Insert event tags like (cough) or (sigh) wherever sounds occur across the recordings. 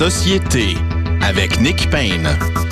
Société avec Nick Payne.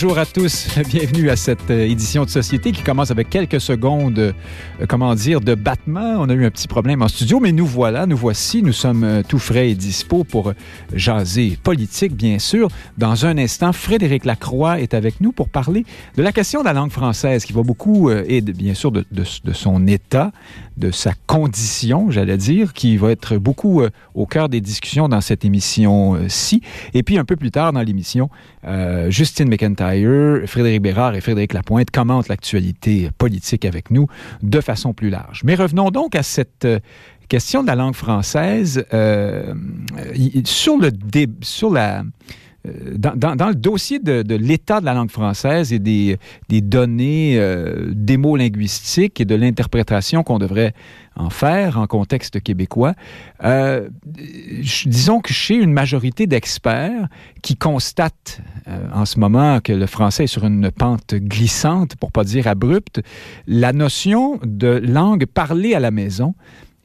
Bonjour à tous, (laughs) bienvenue à cette euh, édition de Société qui commence avec quelques secondes, euh, comment dire, de battement. On a eu un petit problème en studio, mais nous voilà, nous voici, nous sommes euh, tout frais et dispo pour jaser politique, bien sûr. Dans un instant, Frédéric Lacroix est avec nous pour parler de la question de la langue française qui va beaucoup, et bien sûr de, son état, de sa condition, j'allais dire, qui va être beaucoup au cœur des discussions dans cette émission-ci. Et puis un peu plus tard dans l'émission, euh, Justine McIntyre, Frédéric Bérard et Frédéric Lapointe commentent l'actualité politique avec nous de façon plus large. Mais revenons donc à cette euh, question de la langue française. sur, le sur la euh, dans, le dossier de, l'état de la langue française et des, données euh, des mots linguistiques et de l'interprétation qu'on devrait en faire en contexte québécois, euh, disons que chez une majorité d'experts qui constatent en ce moment que le français est sur une pente glissante, pour pas dire abrupte, la notion de langue parlée à la maison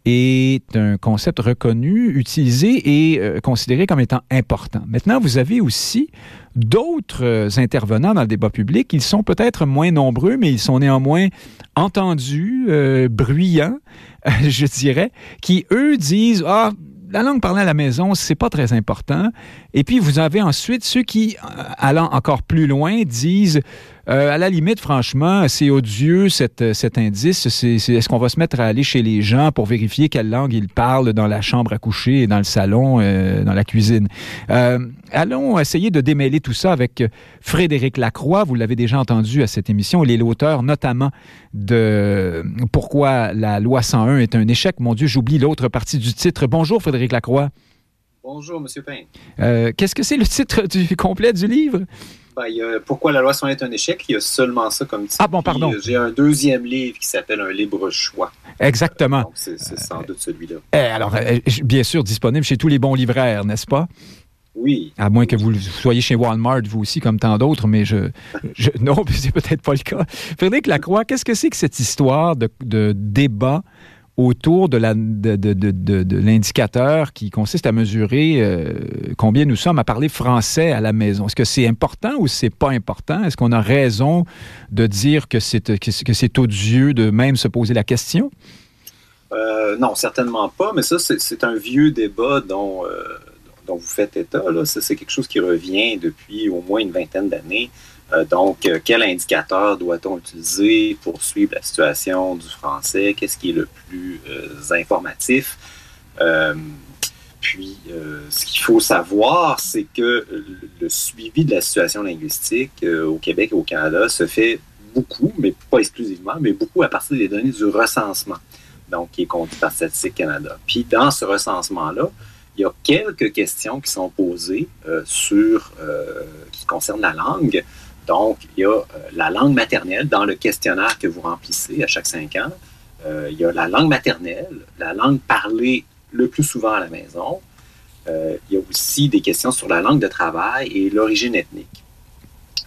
est un concept reconnu, utilisé et euh, considéré comme étant important. Maintenant, vous avez aussi d'autres euh, intervenants dans le débat public. Ils sont peut-être moins nombreux, mais ils sont néanmoins entendus, euh, bruyants, (laughs) je dirais, qui, eux, disent, ah, la langue parlée à la maison, c'est pas très important. Et puis, vous avez ensuite ceux qui, allant encore plus loin, disent euh, à la limite, franchement, c'est odieux cet, cet indice. Est-ce qu'on va se mettre à aller chez les gens pour vérifier quelle langue ils parlent dans la chambre à coucher, dans le salon, euh, dans la cuisine? Euh, allons essayer de démêler tout ça avec Frédéric Lacroix. Vous l'avez déjà entendu à cette émission. Il est l'auteur notamment de Pourquoi la loi 101 est un échec. Mon Dieu, j'oublie l'autre partie du titre. Bonjour, Frédéric Lacroix. Bonjour, M. Payne. Qu'est-ce que c'est le titre du complet du livre? Ben, pourquoi la loi 101 est un échec? Il y a seulement ça comme titre. Ah bon, pardon. Euh, j'ai un deuxième livre qui s'appelle Un libre choix. Exactement. donc, c'est sans doute celui-là. Alors, euh, bien sûr, disponible chez tous les bons livraires, n'est-ce pas? Oui. À moins que vous soyez chez Walmart, vous aussi, comme tant d'autres, mais je, je (laughs) non, (laughs) c'est peut-être pas le cas. Frédéric Lacroix, qu'est-ce que c'est que cette histoire de, de débat autour de, l'indicateur qui consiste à mesurer euh, combien nous sommes à parler français à la maison. Est-ce que c'est important ou c'est pas important? Est-ce qu'on a raison de dire que c'est, que, c'est odieux de même se poser la question? Euh, non, certainement pas, mais ça, c'est, un vieux débat dont, euh, dont vous faites état. C'est quelque chose qui revient depuis au moins une vingtaine d'années. Euh, donc, euh, quel indicateur doit-on utiliser pour suivre la situation du français? Qu'est-ce qui est le plus euh, informatif? puis, ce qu'il faut savoir, c'est que le suivi de la situation linguistique au Québec et au Canada se fait beaucoup, mais pas exclusivement, mais beaucoup à partir des données du recensement, donc qui est conduit par Statistique Canada. Puis, dans ce recensement-là, il y a quelques questions qui sont posées sur qui concernent la langue. Donc, il y a euh, la langue maternelle dans le questionnaire que vous remplissez à chaque cinq ans. Euh, il y a la langue maternelle, la langue parlée le plus souvent à la maison. Euh, il y a aussi des questions sur la langue de travail et l'origine ethnique.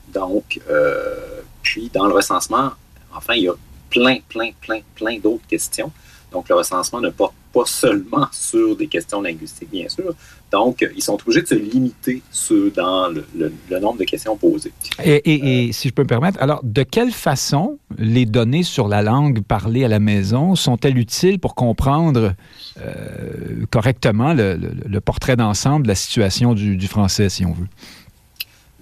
Donc, puis dans le recensement, enfin, il y a plein, plein, plein, plein d'autres questions. Donc, le recensement ne porte pas seulement sur des questions linguistiques, bien sûr. Donc, ils sont obligés de se limiter sur, dans le, nombre de questions posées. Et, si je peux me permettre, alors, de quelle façon les données sur la langue parlée à la maison sont-elles utiles pour comprendre euh, correctement le, portrait d'ensemble de la situation du, du français, si on veut?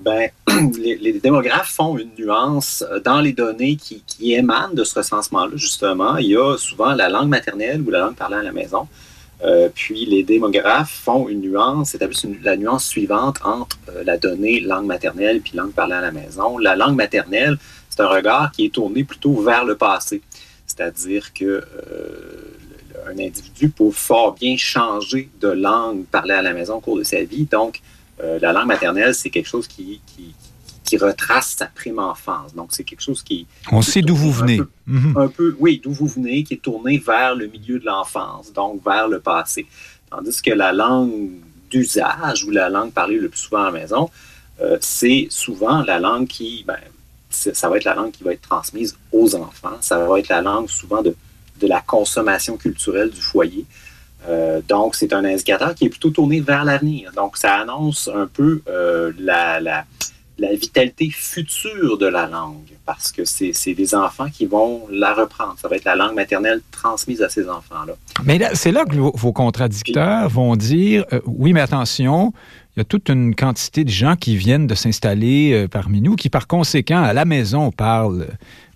Ben, (clears throat) les, démographes font une nuance euh, dans les données qui, émanent de ce recensement-là, justement. Il y a souvent la langue maternelle ou la langue parlée à la maison. Euh, puis les démographes font une nuance, établissent la nuance suivante entre euh, la donnée langue maternelle puis langue parlée à la maison. La langue maternelle, c'est un regard qui est tourné plutôt vers le passé. C'est-à-dire que un individu peut fort bien changer de langue parlée à la maison au cours de sa vie. Donc, euh, la langue maternelle, c'est quelque chose qui, qui, retrace sa prime enfance. Donc, c'est quelque chose qui... On sait d'où vous venez. Mhm. Un peu, oui, d'où vous venez, qui est tourné vers le milieu de l'enfance, donc vers le passé. Tandis que la langue d'usage ou la langue parlée le plus souvent à la maison, euh, c'est souvent la langue qui, ben, ça va être la langue qui va être transmise aux enfants. Ça va être la langue souvent de, de la consommation culturelle du foyer. Euh, donc, c'est un indicateur qui est plutôt tourné vers l'avenir. Donc, ça annonce un peu euh, la, la, vitalité future de la langue, parce que c'est des enfants qui vont la reprendre. Ça va être la langue maternelle transmise à ces enfants-là. Mais c'est là que vos, contradicteurs vont dire, euh, oui, mais attention, il y a toute une quantité de gens qui viennent de s'installer parmi nous, qui par conséquent, à la maison, parlent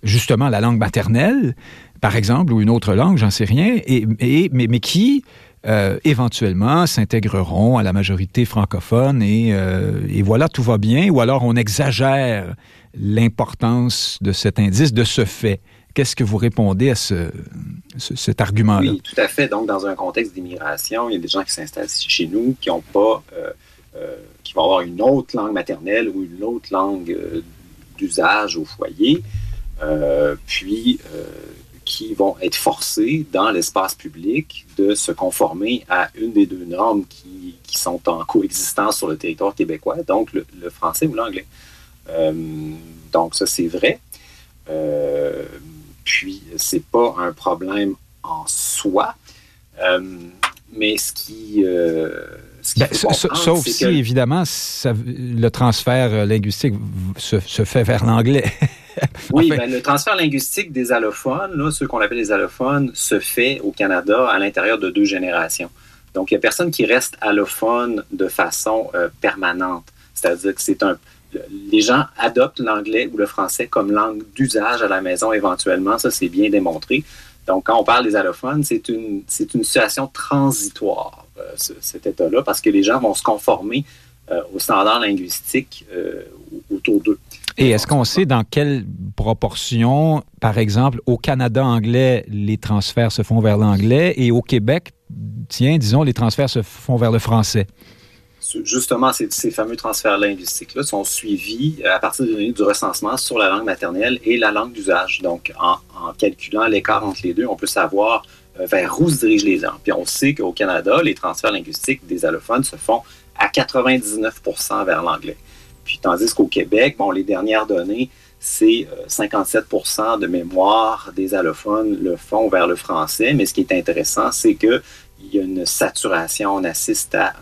justement la langue maternelle, par exemple, ou une autre langue, j'en sais rien, et, mais, qui euh, éventuellement s'intégreront à la majorité francophone et, euh, et, voilà, tout va bien, ou alors on exagère l'importance de cet indice, de ce fait. Qu'est-ce que vous répondez à ce, cet argument-là? Oui, tout à fait. Donc, dans un contexte d'immigration, il y a des gens qui s'installent chez nous qui ont pas, euh, qui vont avoir une autre langue maternelle ou une autre langue d'usage au foyer. puis, qui vont être forcés dans l'espace public de se conformer à une des deux normes qui, sont en coexistence sur le territoire québécois, donc le, français ou l'anglais. Euh, donc ça, c'est vrai. Euh, puis, c'est pas un problème en soi. Euh, mais ce qui... Euh, ben, sauf si, évidemment, le transfert linguistique se, se fait vers l'anglais. (laughs) (laughs) oui, ben, le transfert linguistique des allophones, là, ceux qu'on appelle les allophones, se fait au Canada à l'intérieur de deux générations. Donc, il n'y a personne qui reste allophone de façon euh, permanente. C'est-à-dire que c'est un. Les gens adoptent l'anglais ou le français comme langue d'usage à la maison éventuellement. Ça, c'est bien démontré. Donc, quand on parle des allophones, c'est une, c'est une situation transitoire, euh, cet état-là, parce que les gens vont se conformer euh, aux standards linguistiques autour d'eux. Et est-ce qu'on sait dans quelle proportion, par exemple, au Canada anglais, les transferts se font vers l'anglais et au Québec, tiens, disons, les transferts se font vers le français? Justement, ces, fameux transferts linguistiques-là sont suivis à partir des données du recensement sur la langue maternelle et la langue d'usage. Donc, en, calculant l'écart entre les deux, on peut savoir euh, vers où se dirigent les gens. Puis on sait qu'au Canada, les transferts linguistiques des allophones se font à 99% vers l'anglais tandis qu'au Québec, bon, les dernières données, c'est 57% euh, de mémoire des allophones le font vers le français. Mais ce qui est intéressant, c'est qu'il y a une saturation, on assiste à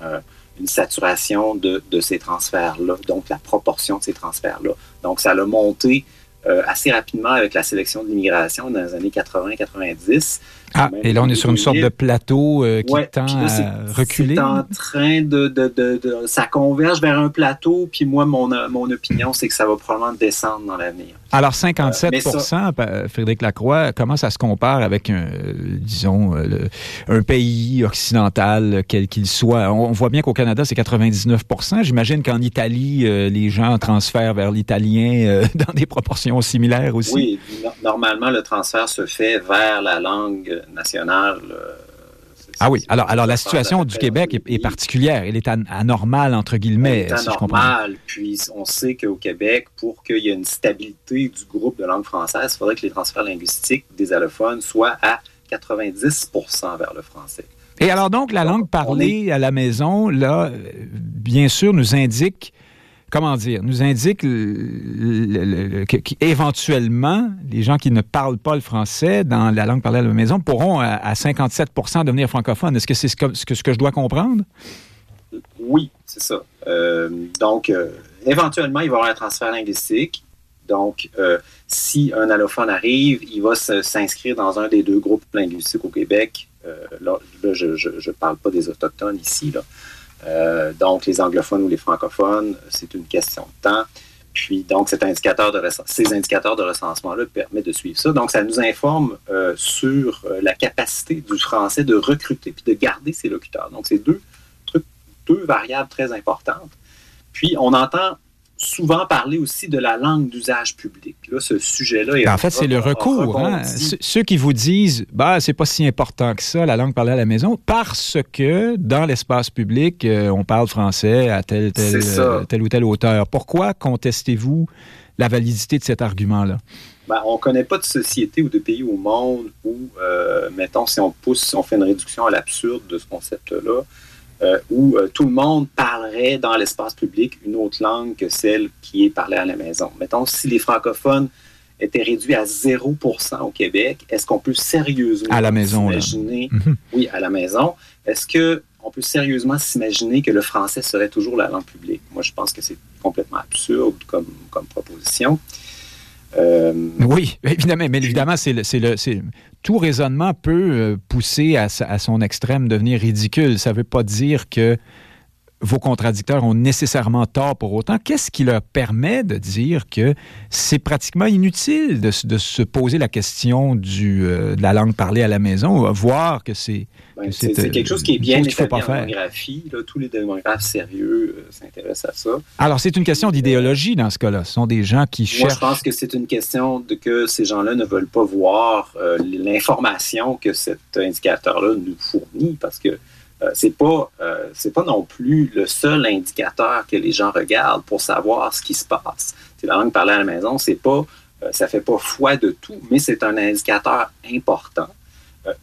une saturation de, de ces transferts-là, donc la proportion de ces transferts-là. Donc, ça a monté euh, assez rapidement avec la sélection de l'immigration dans les années 80-90. Ah, et là, on est sur une sorte de plateau euh, qui tend à reculer. C'est en train de, de, de, Ça converge vers un plateau, puis moi, mon, mon opinion, c'est que ça va probablement descendre dans l'avenir. Alors, 57% euh, Frédéric Lacroix, comment ça se compare avec, un, disons, un pays occidental, quel qu'il soit? On, voit bien qu'au Canada, c'est 99% J'imagine qu'en Italie, les gens transfèrent vers l'italien (laughs) dans des proportions similaires aussi. Oui, normalement, le transfert se fait vers la langue nationale. Euh, ah oui, alors, alors la situation du Québec est, particulière. Elle est anormale, entre guillemets, Elle est si anormale, puis on sait qu'au Québec, pour qu'il y ait une stabilité du groupe de langue française, il faudrait que les transferts linguistiques des allophones soient à 90% vers le français. Et alors donc, la langue parlée à la maison, là, bien sûr, nous indique comment dire, nous indique qu'éventuellement, les gens qui ne parlent pas le français dans la langue parlée à la maison pourront à, 57% devenir francophones. Est-ce que c'est ce que, je dois comprendre? Oui, c'est ça. Euh, donc, euh, éventuellement, il va y avoir un transfert linguistique. Donc, euh, si un allophone arrive, il va s'inscrire dans un des deux groupes linguistiques au Québec. là, je ne parle pas des Autochtones ici. Donc, les anglophones ou les francophones, c'est une question de temps. Puis, donc, cet indicateur de ces indicateurs de recensement-là permettent de suivre ça. Donc, ça nous informe sur la capacité du français de recruter puis de garder ses locuteurs. Donc, c'est deux deux variables très importantes. Puis, on entend souvent parler aussi de la langue d'usage public. Là, ce sujet-là ben, En fait, c'est le recours. Hein? Ceux qui vous disent, bah, c'est pas si important que ça, la langue parlée à la maison, parce que dans l'espace public, euh, on parle français à tel, tel, euh, tel ou tel auteur. Pourquoi contestez-vous la validité de cet argument-là? Ben, on ne connaît pas de société ou de pays au monde où, euh, mettons, si on pousse, si on fait une réduction à l'absurde de ce concept-là, euh, où euh, tout le monde parlerait dans l'espace public une autre langue que celle qui est parlée à la maison. Mettons, si les francophones étaient réduits à 0 au Québec, est-ce qu'on peut sérieusement à la maison, s'imaginer, mhm. oui, à la maison, est-ce qu'on peut sérieusement s'imaginer que le français serait toujours la langue publique? Moi, je pense que c'est complètement absurde comme, comme proposition. Euh, oui, évidemment, mais tout raisonnement peut euh, pousser à, son extrême devenir ridicule. Ça ne veut pas dire que vos contradicteurs ont nécessairement tort pour autant. Qu'est-ce qui leur permet de dire que c'est pratiquement inutile de, se poser la question du, euh, de la langue parlée à la maison, voir que c'est... Ben, c'est quelque chose qui est bien établi en démographie. tous les démographes sérieux euh, s'intéressent à ça. Alors, c'est une question d'idéologie dans ce cas-là. Ce sont des gens qui cherchent... Moi, je pense que c'est une question de que ces gens-là ne veulent pas voir euh, l'information que cet indicateur-là nous fournit parce que euh, c'est pas euh, c'est pas non plus le seul indicateur que les gens regardent pour savoir ce qui se passe. C'est la langue parlée à la maison, c'est pas euh, ça fait pas foi de tout, mais c'est un indicateur important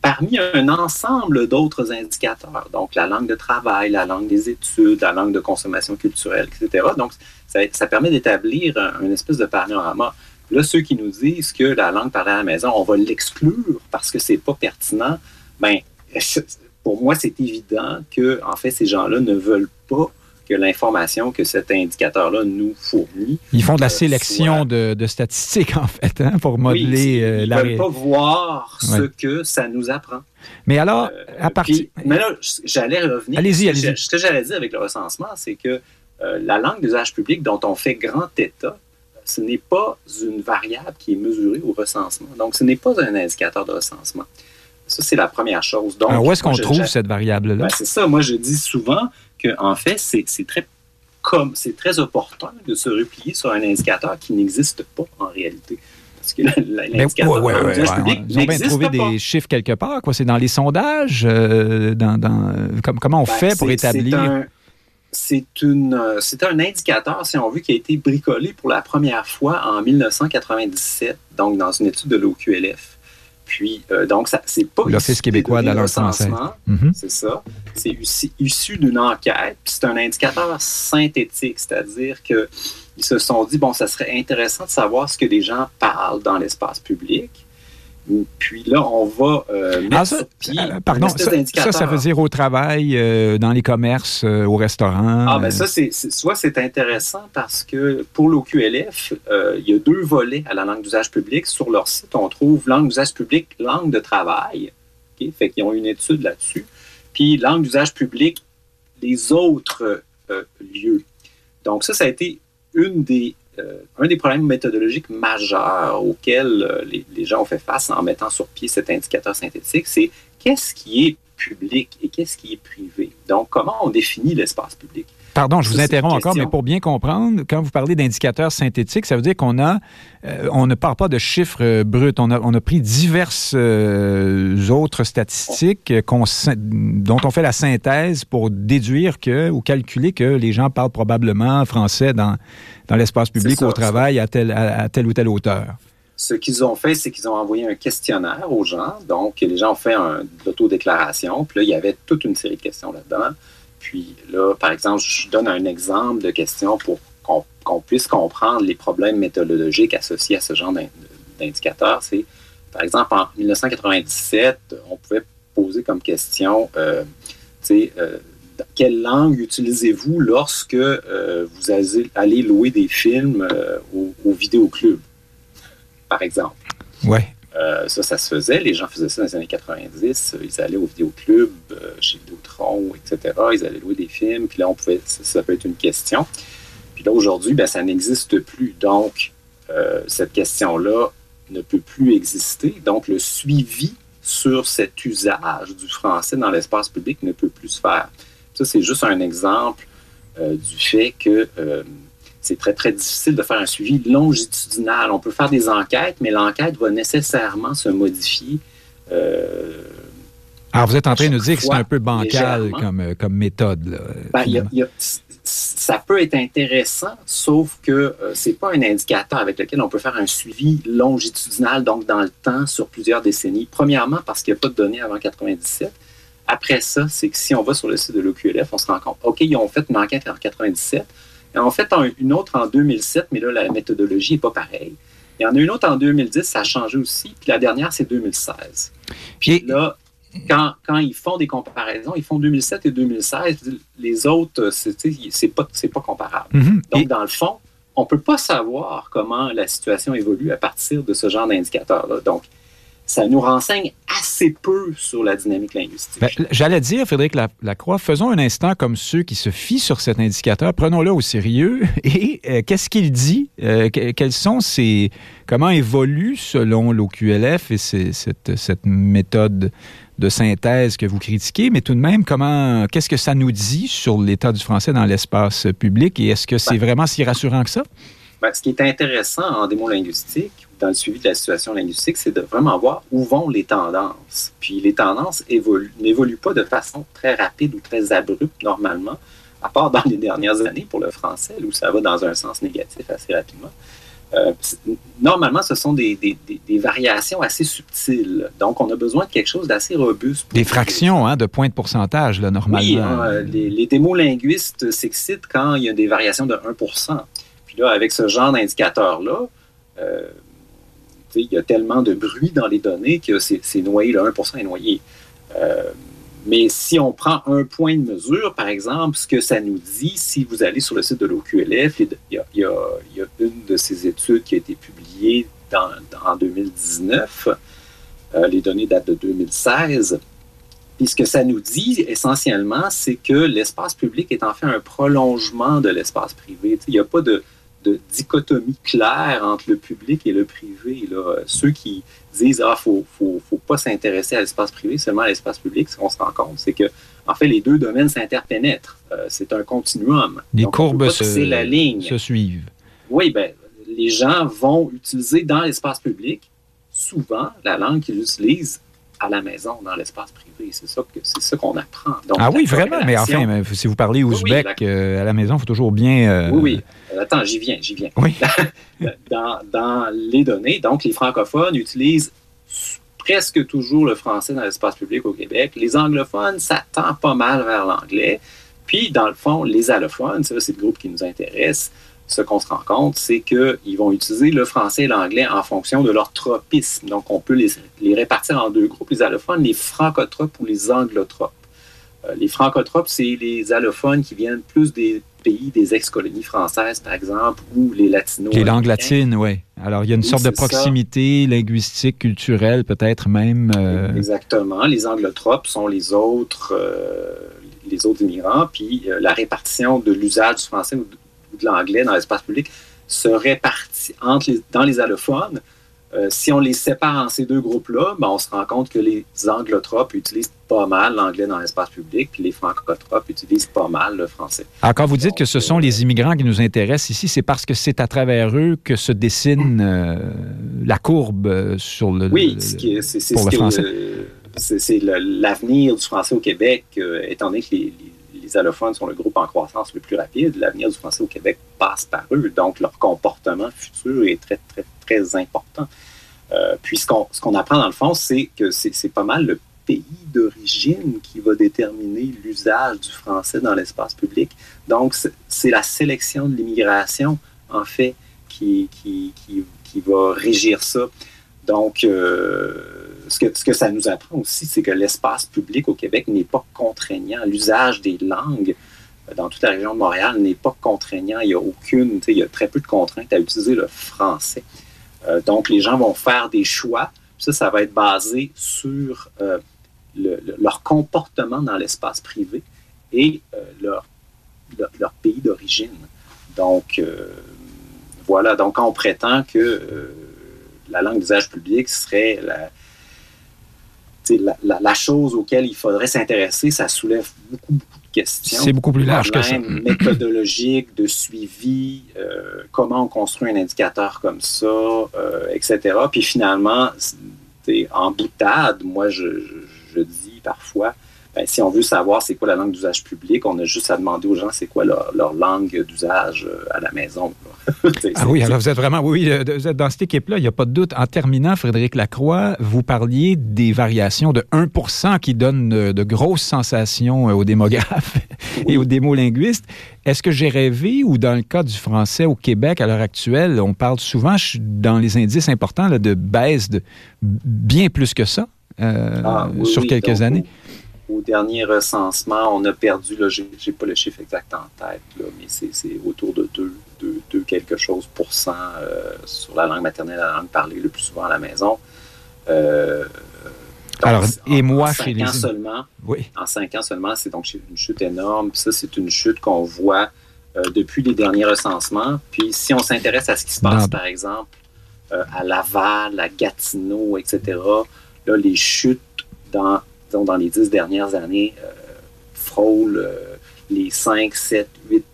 parmi un ensemble d'autres indicateurs. Donc la langue de travail, la langue des études, la langue de consommation culturelle, etc. Donc ça, permet d'établir un, espèce de panorama. Là, ceux qui nous disent que la langue parlée à la maison, on va l'exclure parce que c'est pas pertinent, ben pour moi, c'est évident que, en fait, ces gens-là ne veulent pas que l'information que cet indicateur-là nous fournit. Ils font de la euh, sélection de, statistiques, en fait, hein, pour modeler euh, la Ils ne veulent pas voir ce que ça nous apprend. Mais alors, euh, à partir. Mais là, j'allais revenir. Allez-y, allez-y. Ce que j'allais dire avec le recensement, c'est que la langue d'usage public dont on fait grand état, ce n'est pas une variable qui est mesurée au recensement. Donc, ce n'est pas un indicateur de recensement. Ça, c'est la première chose. Donc, où est-ce qu'on trouve cette variable-là? Ben, c'est ça. Moi, je dis souvent qu'en en fait, c'est très comme c'est très opportun de se replier sur un indicateur qui n'existe pas en réalité. Parce que l'indicateur ouais, ouais, public Ils ont bien trouvé des chiffres quelque part. Quoi. C'est dans les sondages? Euh, dans, comment on ben, fait pour établir... C'est un indicateur, si on veut, qui a été bricolé pour la première fois en 1997, donc dans une étude de l'OQLF. Puis, euh, donc, c'est pas. L'Office québécois de la langue française. Mm-hmm. C'est ça. C'est issu d'une enquête. Puis, c'est un indicateur synthétique, c'est-à-dire qu'ils se sont dit, bon, ça serait intéressant de savoir ce que les gens parlent dans l'espace public. Puis là, on va euh, mettre ah, ça, euh, pardon, ça, ça, veut dire au travail, euh, dans les commerces, au restaurant. Ah, ben ça, c'est soit c'est intéressant parce que pour l'OQLF, il y a deux volets à la langue d'usage public. Sur leur site, on trouve langue d'usage public, langue de travail. Okay? Fait qu'ils ont une étude là-dessus. Puis langue d'usage public, les autres lieux. Donc ça, ça a été une des un des problèmes méthodologiques majeurs auxquels euh, les, gens ont fait face en mettant sur pied cet indicateur synthétique, c'est qu'est-ce qui est public et qu'est-ce qui est privé? Donc, comment on définit l'espace public? Pardon, je vous interromps encore, mais pour bien comprendre, quand vous parlez d'indicateurs synthétiques, ça veut dire qu'on a, euh, on ne parle pas de chiffres bruts. On a, on a pris diverses autres statistiques dont on fait la synthèse pour déduire que ou calculer que les gens parlent probablement français dans dans l'espace public au travail à telle, à, ou telle hauteur? Ce qu'ils ont fait, c'est qu'ils ont envoyé un questionnaire aux gens. Donc, les gens ont fait un, l'autodéclaration. Puis là, il y avait toute une série de questions là-dedans. Puis là, par exemple, je donne un exemple de questions pour qu'on puisse comprendre les problèmes méthodologiques associés à ce genre d'indicateurs, c'est, par exemple, en 1997, on pouvait poser comme question, euh, euh, quelle langue utilisez-vous lorsque euh, vous allez louer des films au, au vidéoclub, par exemple? Ouais. Ça, ça se faisait. Les gens faisaient ça dans les années 90. Ils allaient au vidéoclub, chez Vidéotron, etc. Ils allaient louer des films. Puis là, on pouvait, ça, peut être une question. Puis là, aujourd'hui, ben, ça n'existe plus. Donc, cette question-là ne peut plus exister. Donc, le suivi sur cet usage du français dans l'espace public ne peut plus se faire. Ça, c'est juste un exemple euh, du fait que euh, c'est très, très difficile de faire un suivi longitudinal. On peut faire des enquêtes, mais l'enquête va nécessairement se modifier. Euh, Alors, vous êtes en train de nous dire que c'est un peu bancal comme, comme méthode. Là, ben, ça peut être intéressant, sauf que euh, ce n'est pas un indicateur avec lequel on peut faire un suivi longitudinal, donc dans le temps, sur plusieurs décennies. Premièrement, parce qu'il n'y a pas de données avant 97. Après ça, c'est que si on va sur le site de l'OQLF, on se rend compte, OK, ils ont fait une enquête en 97, et en fait une autre en 2007, mais là, la méthodologie n'est pas pareille. Il y en a une autre en 2010, ça a changé aussi, puis la dernière, c'est 2016. Puis là, quand, quand, ils font des comparaisons, ils font 2007 et 2016, les autres, c'est pas, pas comparable. Mhm. Donc, dans le fond, on ne peut pas savoir comment la situation évolue à partir de ce genre d'indicateur-là. Donc, ça nous renseigne assez peu sur la dynamique linguistique. Ben, j'allais dire, Frédéric Lacroix, faisons un instant comme ceux qui se fient sur cet indicateur, prenons-le au sérieux. (laughs) Et euh, qu'est-ce qu'il dit? Euh, quels sont ces... Comment évolue, selon l'OQLF et cette, cette méthode de synthèse que vous critiquez, mais tout de même, comment, qu'est-ce que ça nous dit sur l'état du français dans l'espace public? Et est-ce que c'est ben. vraiment si rassurant que ça? Ben, ce qui est intéressant en démo linguistique, dans le suivi de la situation linguistique, c'est de vraiment voir où vont les tendances. Puis les tendances n'évoluent pas de façon très rapide ou très abrupte normalement, à part dans les dernières années pour le français, où ça va dans un sens négatif assez rapidement. Euh, normalement, ce sont des, variations assez subtiles. Donc, on a besoin de quelque chose d'assez robuste. Des fractions hein, de points de pourcentage, là, normalement. Oui, hein, les, les démolinguistes s'excitent quand il y a des variations de 1% Puis là, avec ce genre d'indicateur-là, euh, il y a tellement de bruit dans les données que c'est noyé, le 1 est noyé. Euh, mais si on prend un point de mesure, par exemple, ce que ça nous dit, si vous allez sur le site de l'OQLF, il y, a, une de ces études qui a été publiée en 2019. Euh, les données datent de 2016. Puis ce que ça nous dit essentiellement, c'est que l'espace public est en fait un prolongement de l'espace privé. Il n'y a pas de, de dichotomie claire entre le public et le privé. Là. Ceux qui disent ah faut faut, faut pas s'intéresser à l'espace privé seulement à l'espace public, ce qu'on se rend compte, c'est que en fait les deux domaines s'interpénètrent. Euh, c'est un continuum. Les courbes se, la ligne. se suivent. Oui, ben les gens vont utiliser dans l'espace public souvent la langue qu'ils utilisent à la maison, dans l'espace privé. C'est ça, que, c'est ça qu'on apprend. ah oui, vraiment? Mais enfin, si vous parlez ouzbek euh, à la maison, il faut toujours bien... Euh, oui, oui. Euh, attends, j'y viens, j'y viens. Oui. (laughs) dans, dans, les données, donc les francophones utilisent presque toujours le français dans l'espace public au Québec. Les anglophones, ça tend pas mal vers l'anglais. Puis, dans le fond, les allophones, c'est le groupe qui nous intéresse, ce qu'on se rend compte, c'est qu'ils vont utiliser le français et l'anglais en fonction de leur tropisme. Donc, on peut les, les, répartir en deux groupes, les allophones, les francotropes ou les anglotropes. Euh, les francotropes, c'est les allophones qui viennent plus des pays des ex-colonies françaises, par exemple, ou les latinos. Les langues latines, oui. Alors, il y a une sorte de proximité linguistique, culturelle, peut-être même. Euh, Exactement. Les anglotropes sont les autres, euh, les autres immigrants, puis la répartition de l'usage du français ou de l'anglais dans l'espace public se répartit entre dans les allophones. Euh, si on les sépare en ces deux groupes-là, ben, on se rend compte que les anglotropes utilisent pas mal l'anglais dans l'espace public, puis les francotropes utilisent pas mal le français. Alors, quand vous dites que ce sont les immigrants qui nous intéressent ici, c'est parce que c'est à travers eux que se dessine euh, la courbe euh, sur le, oui, c'est pour le français. C'est l'avenir du français au Québec, étant donné que les les allophones sont le groupe en croissance le plus rapide. L'avenir du français au Québec passe par eux. Donc, leur comportement futur est très, très, très important. Euh, puis, ce qu'on apprend dans le fond, c'est que c'est pas mal le pays d'origine qui va déterminer l'usage du français dans l'espace public. Donc, c'est la sélection de l'immigration, en fait, qui, qui, qui, qui, va régir ça. Donc, euh, ce, que, ça nous apprend aussi, c'est que l'espace public au Québec n'est pas contraignant. L'usage des langues dans toute la région de Montréal n'est pas contraignant. Il y a aucune, il y a très peu de contraintes à utiliser le français. Euh, donc, les gens vont faire des choix. Ça, ça va être basé sur euh, leur comportement dans l'espace privé et euh, leur, leur, pays d'origine. Donc, voilà. Donc, on prétend que la langue d'usage public serait la, la, la, chose auquel il faudrait s'intéresser, ça soulève beaucoup, beaucoup c'est beaucoup plus large que ça. méthodologique, de suivi, euh, comment on construit un indicateur comme ça, euh, etc. Puis finalement, en boutade, moi, je, je dis parfois, ben, si on veut savoir c'est quoi la langue d'usage public, on a juste à demander aux gens c'est quoi leur, langue d'usage euh, à la maison. (laughs) ah oui, alors vous êtes vraiment, oui, euh, vous êtes dans cette équipe-là, il n'y a pas de doute. En terminant, Frédéric Lacroix, vous parliez des variations de 1% qui donnent de, grosses sensations euh, aux démographes (laughs) et aux démolinguistes. Est-ce que j'ai rêvé ou dans le cas du français au Québec à l'heure actuelle, on parle souvent dans les indices importants de baisse de bien plus que ça ah, sur quelques années? Au dernier recensement, on a perdu, là, j'ai, pas le chiffre exact en tête, mais c'est, autour de 2, quelque chose pour cent euh, sur la langue maternelle, la langue parlée le plus souvent à la maison. Euh, Alors, et moi, en cinq ans seulement, oui. En cinq ans seulement, c'est donc une chute énorme. ça, c'est une chute qu'on voit euh, depuis les derniers recensements. Puis si on s'intéresse à ce qui se passe, par exemple, à Laval, à Gatineau, etc., là, les chutes dans dans les dix dernières années, euh, frôle euh, les 5, 7, 8, 9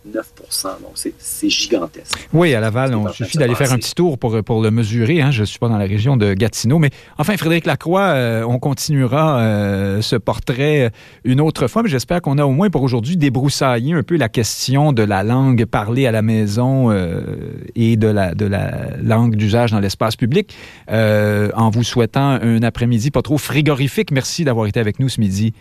Donc, c'est gigantesque. Oui, à Laval, il suffit d'aller faire un petit tour pour, pour le mesurer. Hein. Je ne suis pas dans la région de Gatineau. Mais enfin, Frédéric Lacroix, euh, on continuera euh, ce portrait une autre fois. Mais j'espère qu'on a au moins pour aujourd'hui débroussaillé un peu la question de la langue parlée à la maison euh, et de la, de la langue d'usage dans l'espace public. en vous souhaitant un après-midi pas trop frigorifique. Merci d'avoir été avec nous ce midi,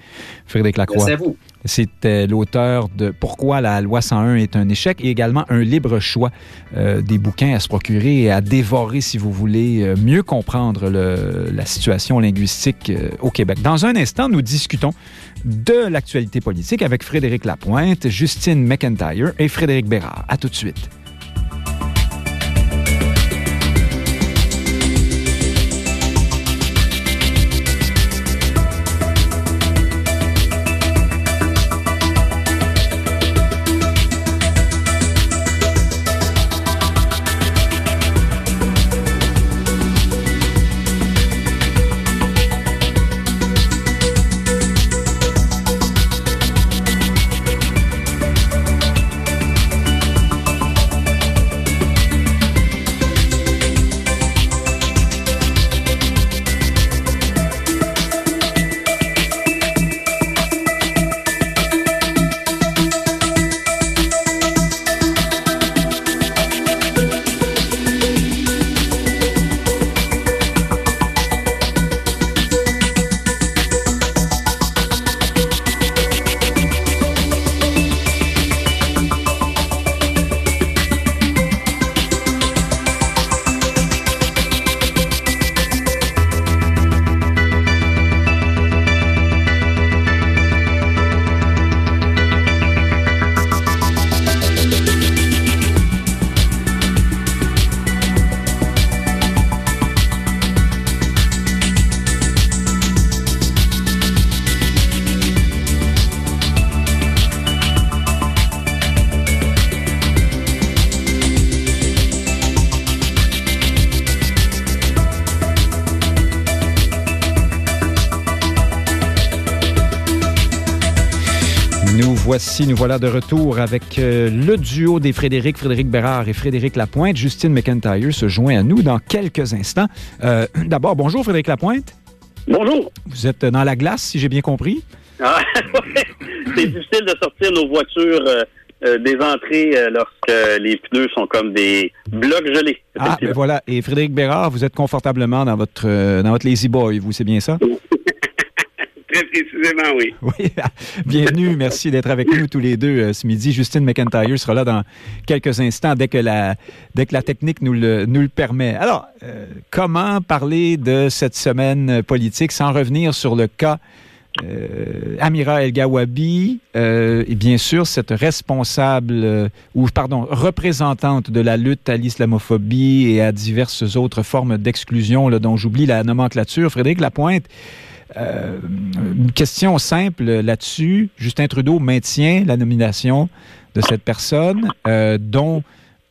Frédéric Lacroix. Merci à vous. C'était l'auteur de Pourquoi la loi 101 est un échec et également un libre choix euh, des bouquins à se procurer et à dévorer si vous voulez euh, mieux comprendre la situation linguistique euh, au Québec. Dans un instant, nous discutons de l'actualité politique avec Frédéric Lapointe, Justine McIntyre et Frédéric Bérard. À tout de suite. Nous voilà de retour avec euh, le duo des Frédéric, Frédéric Bérard et Frédéric Lapointe. Justine McIntyre se joint à nous dans quelques instants. Euh, (clears throat) d'abord, bonjour Frédéric Lapointe. Bonjour. Vous êtes dans la glace, si j'ai bien compris. Ah, (laughs) c'est difficile de sortir nos voitures euh, des entrées lorsque les pneus sont comme des blocs gelés. Ah, ben voilà. Et Frédéric Bérard, vous êtes confortablement dans votre, dans votre Lazy Boy, vous, c'est bien ça? Très précisément, oui. (laughs) Oui, bienvenue. Merci d'être avec nous tous les deux euh, ce midi. Justine McIntyre sera là dans quelques instants dès que la, dès que la technique nous le, nous le permet. Alors, euh, comment parler de cette semaine politique sans revenir sur le cas euh, Amira El Gawabi et bien sûr cette responsable ou pardon représentante de la lutte à l'islamophobie et à diverses autres formes d'exclusion dont j'oublie la nomenclature, Frédéric Lapointe. Une question simple là-dessus. Justin Trudeau maintient la nomination de cette personne dont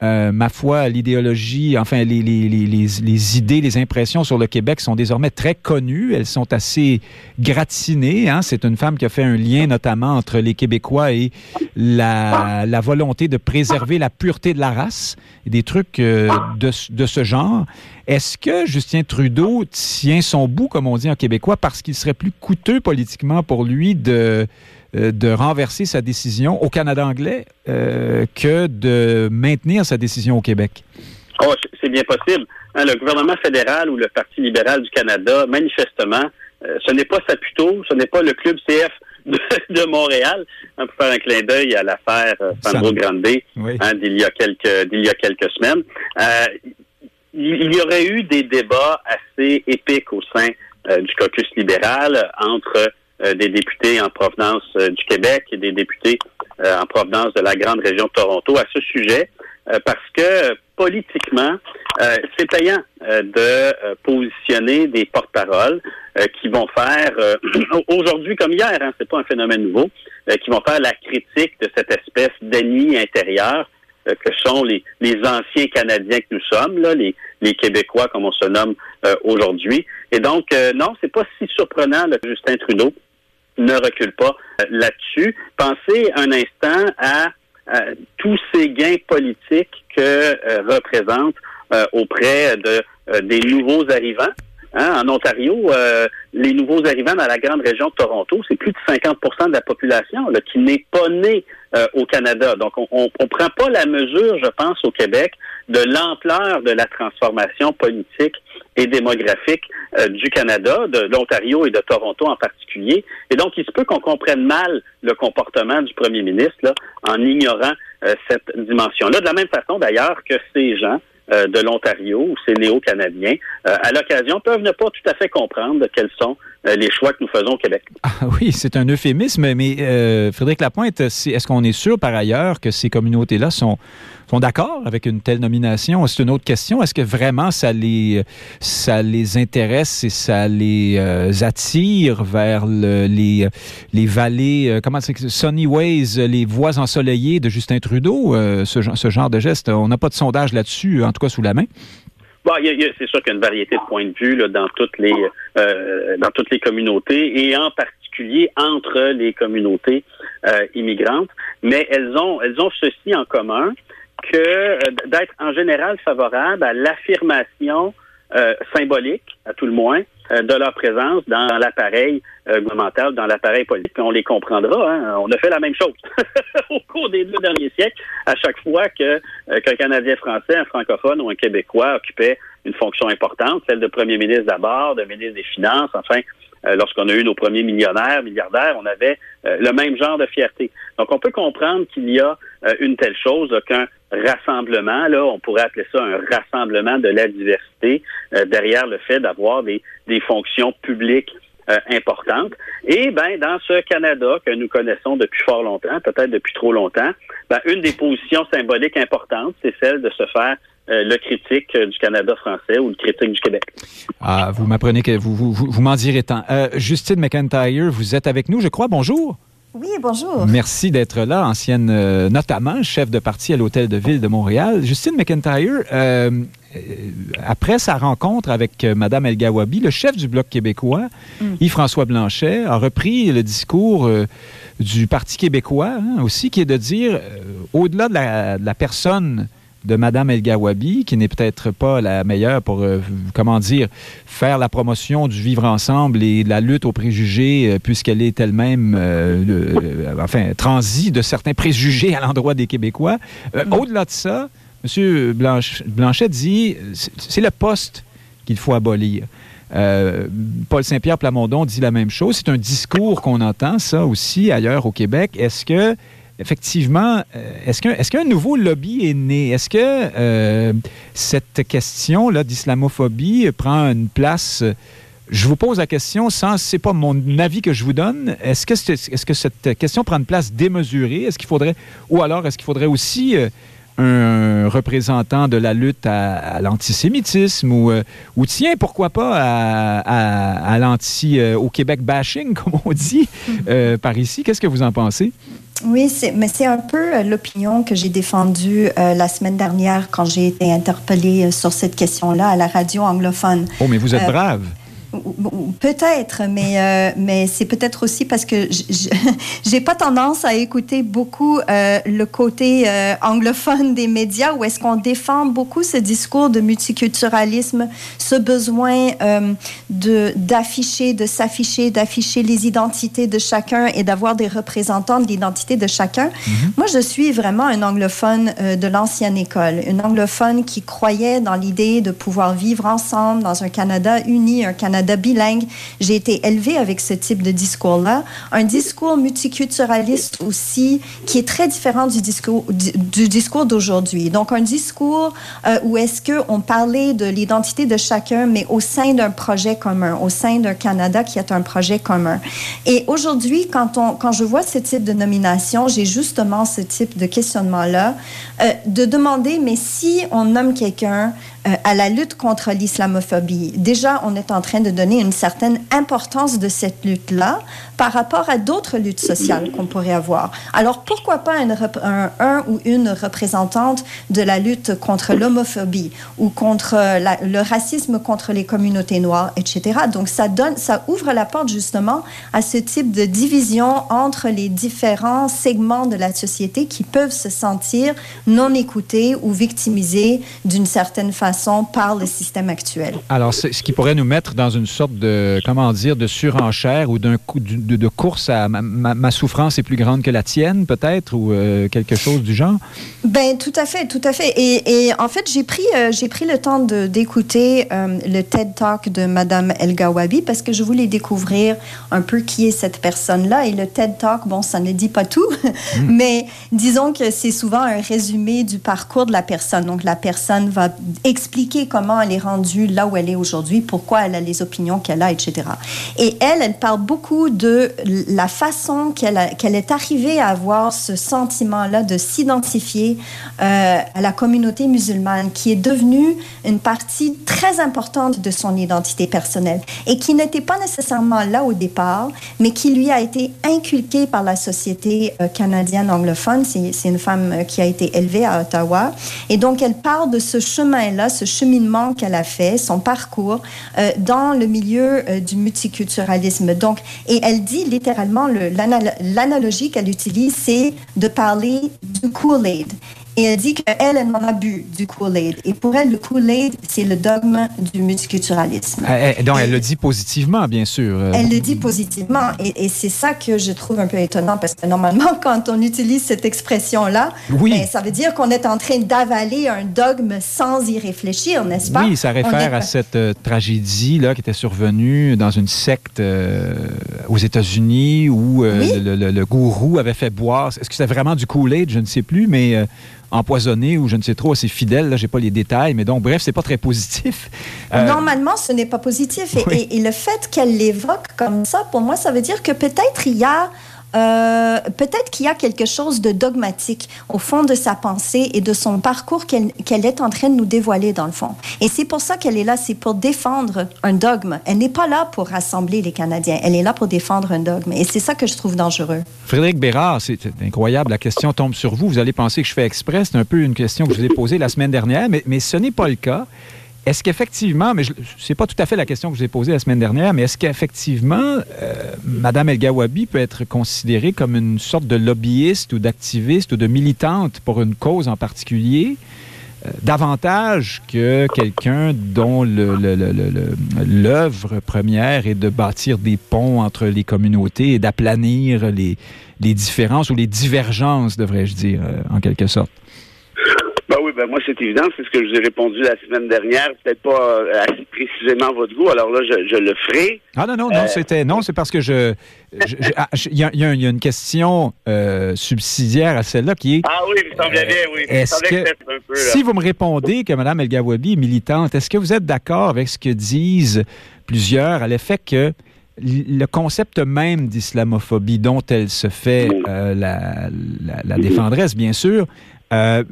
euh, ma foi, l'idéologie, enfin, les, les, les, les, idées, les impressions sur le Québec sont désormais très connues. Elles sont assez gratinées. Hein? C'est une femme qui a fait un lien notamment entre les Québécois et la, la volonté de préserver la pureté de la race, des trucs euh, de, de ce genre. Est-ce que Justin Trudeau tient son bout, comme on dit en québécois, parce qu'il serait plus coûteux politiquement pour lui de euh, de renverser sa décision au Canada anglais euh, que de maintenir sa décision au Québec? Oh, c'est bien possible. Hein, le gouvernement fédéral ou le Parti libéral du Canada, manifestement, euh, ce n'est pas Saputo, ce n'est pas le club CF (laughs) de, Montréal, hein, pour faire un clin d'œil à l'affaire Sandro Grande hein, d'il y a quelques d'il y a quelques semaines. il y aurait eu des débats assez épiques au sein du caucus libéral entre des députés en provenance euh, du Québec et des députés euh, en provenance de la grande région de Toronto à ce sujet, parce que politiquement, c'est payant de positionner des porte-paroles qui vont faire (clears throat) aujourd'hui comme hier, hein, c'est pas un phénomène nouveau, qui vont faire la critique de cette espèce d'ennemi intérieur que sont les, les anciens Canadiens que nous sommes, là, les, les Québécois comme on se nomme aujourd'hui. Et donc, non, c'est pas si surprenant que Justin Trudeau ne recule pas euh, là-dessus. Pensez un instant à, tous ces gains politiques que euh, représente euh, auprès de des nouveaux arrivants. Hein, en Ontario, les nouveaux arrivants dans la grande région de Toronto, c'est plus de 50% de la population qui n'est pas née au Canada. Donc, on ne prend pas la mesure, je pense, au Québec, de l'ampleur de la transformation politique et démographique euh, du Canada, de l'Ontario et de Toronto en particulier. Et donc, il se peut qu'on comprenne mal le comportement du premier ministre là, en ignorant euh, cette dimension-là. De la même façon, d'ailleurs, que ces gens euh, de l'Ontario ou ces néo-canadiens, à l'occasion, peuvent ne pas tout à fait comprendre quels sont les choix que nous faisons au Québec. (laughs) Ah oui, c'est un euphémisme, mais Frédéric Lapointe, est-ce qu'on est sûr par ailleurs que ces communautés-là sont sont d'accord avec une telle nomination? C'est une autre question. Est-ce que vraiment ça les, ça les intéresse et ça les euh, attire vers les, les vallées, euh, comment c'est Sunny Ways, les voies ensoleillées de Justin Trudeau, euh, ce, ce, genre de geste? On n'a pas de sondage là-dessus, en tout cas sous la main. Bon, c'est sûr qu'il y a une variété de points de vue là, dans toutes les dans toutes les communautés et en particulier entre les communautés immigrantes, mais elles ont elles ont ceci en commun, que euh, d'être en général favorable à l'affirmation euh, symbolique, à tout le moins, euh, de leur présence dans l'appareil gouvernemental, dans l'appareil politique. on les comprendra. Hein. On a fait la même chose (laughs) au cours des deux derniers siècles. À chaque fois que qu'un Canadien français, un francophone ou un Québécois occupait une fonction importante, celle de premier ministre d'abord, de ministre des Finances, enfin, lorsqu'on a eu nos premiers millionnaires, milliardaires, on avait le même genre de fierté. Donc, on peut comprendre qu'il y a une telle chose qu'un rassemblement, là, on pourrait appeler ça un rassemblement de la diversité euh, derrière le fait d'avoir des, fonctions publiques euh, importantes. Et ben dans ce Canada que nous connaissons depuis fort longtemps, peut-être depuis trop longtemps, ben, une des positions symboliques importantes, c'est celle de se faire euh, le critique du Canada français ou le critique du Québec. Ah, vous m'apprenez que vous, vous, vous, m'en direz tant. Justine McIntyre, vous êtes avec nous, je crois. Bonjour. Oui, bonjour. Merci d'être là, ancienne, euh, notamment chef de parti à l'Hôtel de Ville de Montréal. Justine McIntyre, euh, euh, après sa rencontre avec Mme El Gawabi, le chef du Bloc québécois, mm. Yves-François Blanchet, a repris le discours du Parti québécois hein, aussi, qui est de dire, au-delà de la personne de Mme El Gawabi, qui n'est peut-être pas la meilleure pour, euh, comment dire, faire la promotion du vivre ensemble et la lutte aux préjugés, euh, puisqu'elle est elle-même, euh, enfin, transie de certains préjugés à l'endroit des Québécois. Mm. Au-delà de ça, M. Blanchet dit, c'est le poste qu'il faut abolir. Paul Saint-Pierre Plamondon dit la même chose. C'est un discours qu'on entend, ça aussi, ailleurs au Québec. Est-ce que effectivement, est-ce qu'un nouveau lobby est né? Est-ce que cette question-là d'islamophobie prend une place? Je vous pose la question sans, c'est pas mon avis que je vous donne. Est-ce que, que cette question prend une place démesurée? Est-ce qu'il faudrait, ou alors est-ce qu'il faudrait aussi euh, un représentant de la lutte à, l'antisémitisme ou, euh, tiens, pourquoi pas à, l'anti, euh, au Québec bashing, (laughs) comme on dit par ici? Qu'est-ce que vous en pensez? Oui, mais c'est un peu l'opinion que j'ai défendue la semaine dernière quand j'ai été interpellée sur cette question-là à la radio anglophone. Oh, mais vous êtes brave. Peut-être, mais, euh, mais c'est peut-être aussi parce que (laughs) j'ai pas tendance à écouter beaucoup euh, le côté euh, anglophone des médias où est-ce qu'on défend beaucoup ce discours de multiculturalisme, ce besoin de d'afficher, de s'afficher, d'afficher les identités de chacun et d'avoir des représentants de l'identité de chacun. Mm-hmm. Moi, je suis vraiment un anglophone de l'ancienne école, une anglophone qui croyait dans l'idée de pouvoir vivre ensemble dans un Canada uni, un Canada Canada bilingue. J'ai été élevée avec ce type de discours-là. Un discours multiculturaliste aussi, qui est très différent du discours, du, discours d'aujourd'hui. Donc, un discours euh, où est-ce qu'on parlait de l'identité de chacun, mais au sein d'un projet commun, au sein d'un Canada qui est un projet commun. Et aujourd'hui, quand, quand je vois ce type de nomination, j'ai justement ce type de questionnement-là, euh, de demander, mais si on nomme quelqu'un euh, à la lutte contre l'islamophobie. Déjà, on est en train de donner une certaine importance de cette lutte-là par rapport à d'autres luttes sociales qu'on pourrait avoir. Alors, pourquoi pas un, un, ou une représentante de la lutte contre l'homophobie ou contre le racisme contre les communautés noires, etc. Donc, ça, donne, ça ouvre la porte justement à ce type de division entre les différents segments de la société qui peuvent se sentir non écoutés ou victimisés d'une certaine façon par le système actuel. Alors, ce qui pourrait nous mettre dans une sorte de, comment dire, de surenchère ou d'un de, de, course à ma, souffrance est plus grande que la tienne, peut-être, ou euh, quelque chose du genre? Ben, tout à fait, tout à fait. Et, en fait, j'ai pris, euh, j'ai pris le temps d'écouter euh, le TED Talk de Madame El Gawabi parce que je voulais découvrir un peu qui est cette personne-là. Et le TED Talk, bon, ça ne dit pas tout, hmm. (laughs) mais disons que c'est souvent un résumé du parcours de la personne. Donc, la personne va expliquer comment elle est rendue là où elle est aujourd'hui, pourquoi elle a les opinions qu'elle a, etc. Et elle, elle parle beaucoup de la façon qu'elle est arrivée à avoir ce sentiment-là de s'identifier euh, à la communauté musulmane, qui est devenue une partie très importante de son identité personnelle et qui n'était pas nécessairement là au départ, mais qui lui a été inculquée par la société euh, canadienne anglophone. C'est une femme euh, qui a été élevée à Ottawa. Et donc, elle parle de ce chemin-là ce cheminement qu'elle a fait, son parcours dans le milieu du multiculturalisme. Donc, et elle littéralement, l'analogie qu'elle utilise, c'est de parler du Kool-Aid. Et elle dit qu'elle, elle en a bu du Kool-Aid. Et pour elle, le Kool-Aid, c'est le dogme du multiculturalisme. Euh, donc, elle le dit positivement, bien sûr. Euh. Elle le dit positivement. Et, c'est ça que je trouve un peu étonnant, parce que normalement, (laughs) quand on utilise cette expression-là, oui. Ben, ça veut dire qu'on est en train d'avaler un dogme sans y réfléchir, n'est-ce pas? Oui, ça réfère à cette euh, tragédie-là qui était survenue dans une secte aux États-Unis où le, gourou avait fait boire. Est-ce que c'était vraiment du Kool-Aid? Je ne sais plus, mais empoisonné ou je ne sais trop, c'est fidèle. Là, j'ai pas les détails, mais donc bref, c'est pas très positif. Euh, Normalement, ce n'est pas positif. et, le fait qu'elle l'évoque comme ça, pour moi, ça veut dire que peut-être il y a euh, peut-être qu'il y a quelque chose de dogmatique au fond de sa pensée et de son parcours qu'elle est en train de nous dévoiler dans le fond. Et c'est pour ça qu'elle est là, c'est pour défendre un dogme. Elle n'est pas là pour rassembler les Canadiens, elle est là pour défendre un dogme. Et c'est ça que je trouve dangereux. Frédéric Bérard, c'est incroyable, la question tombe sur vous. Vous allez penser que je fais exprès, c'est un peu une question que je vous ai posée la semaine dernière, mais, mais ce n'est pas le cas. Est-ce qu'effectivement, mais ce n'est pas tout à fait la question que je vous ai posée la semaine dernière, mais est-ce qu'effectivement, euh, Mme El Gawabi peut être considérée comme une sorte de lobbyiste ou d'activiste ou de militante pour une cause en particulier, euh, davantage que quelqu'un dont l'œuvre première est de bâtir des ponts entre les communautés et d'aplanir les, les différences ou les divergences, devrais-je dire, euh, en quelque sorte? Ben oui, ben moi c'est évident, c'est ce que je vous ai répondu la semaine dernière, peut-être pas euh, assez précisément votre goût. Alors là, je, le ferai. Ah non non non, c'était non, c'est parce que je ah, il y, a une question euh, subsidiaire à celle-là qui est. Ah oui, il me semblait bien, oui. Est-ce que, un peu, si vous me répondez que Mme El Gawabi est militante, est-ce que vous êtes d'accord avec ce que disent plusieurs à l'effet que le concept même d'islamophobie dont elle se fait euh, la, la, défendresse, bien sûr, euh,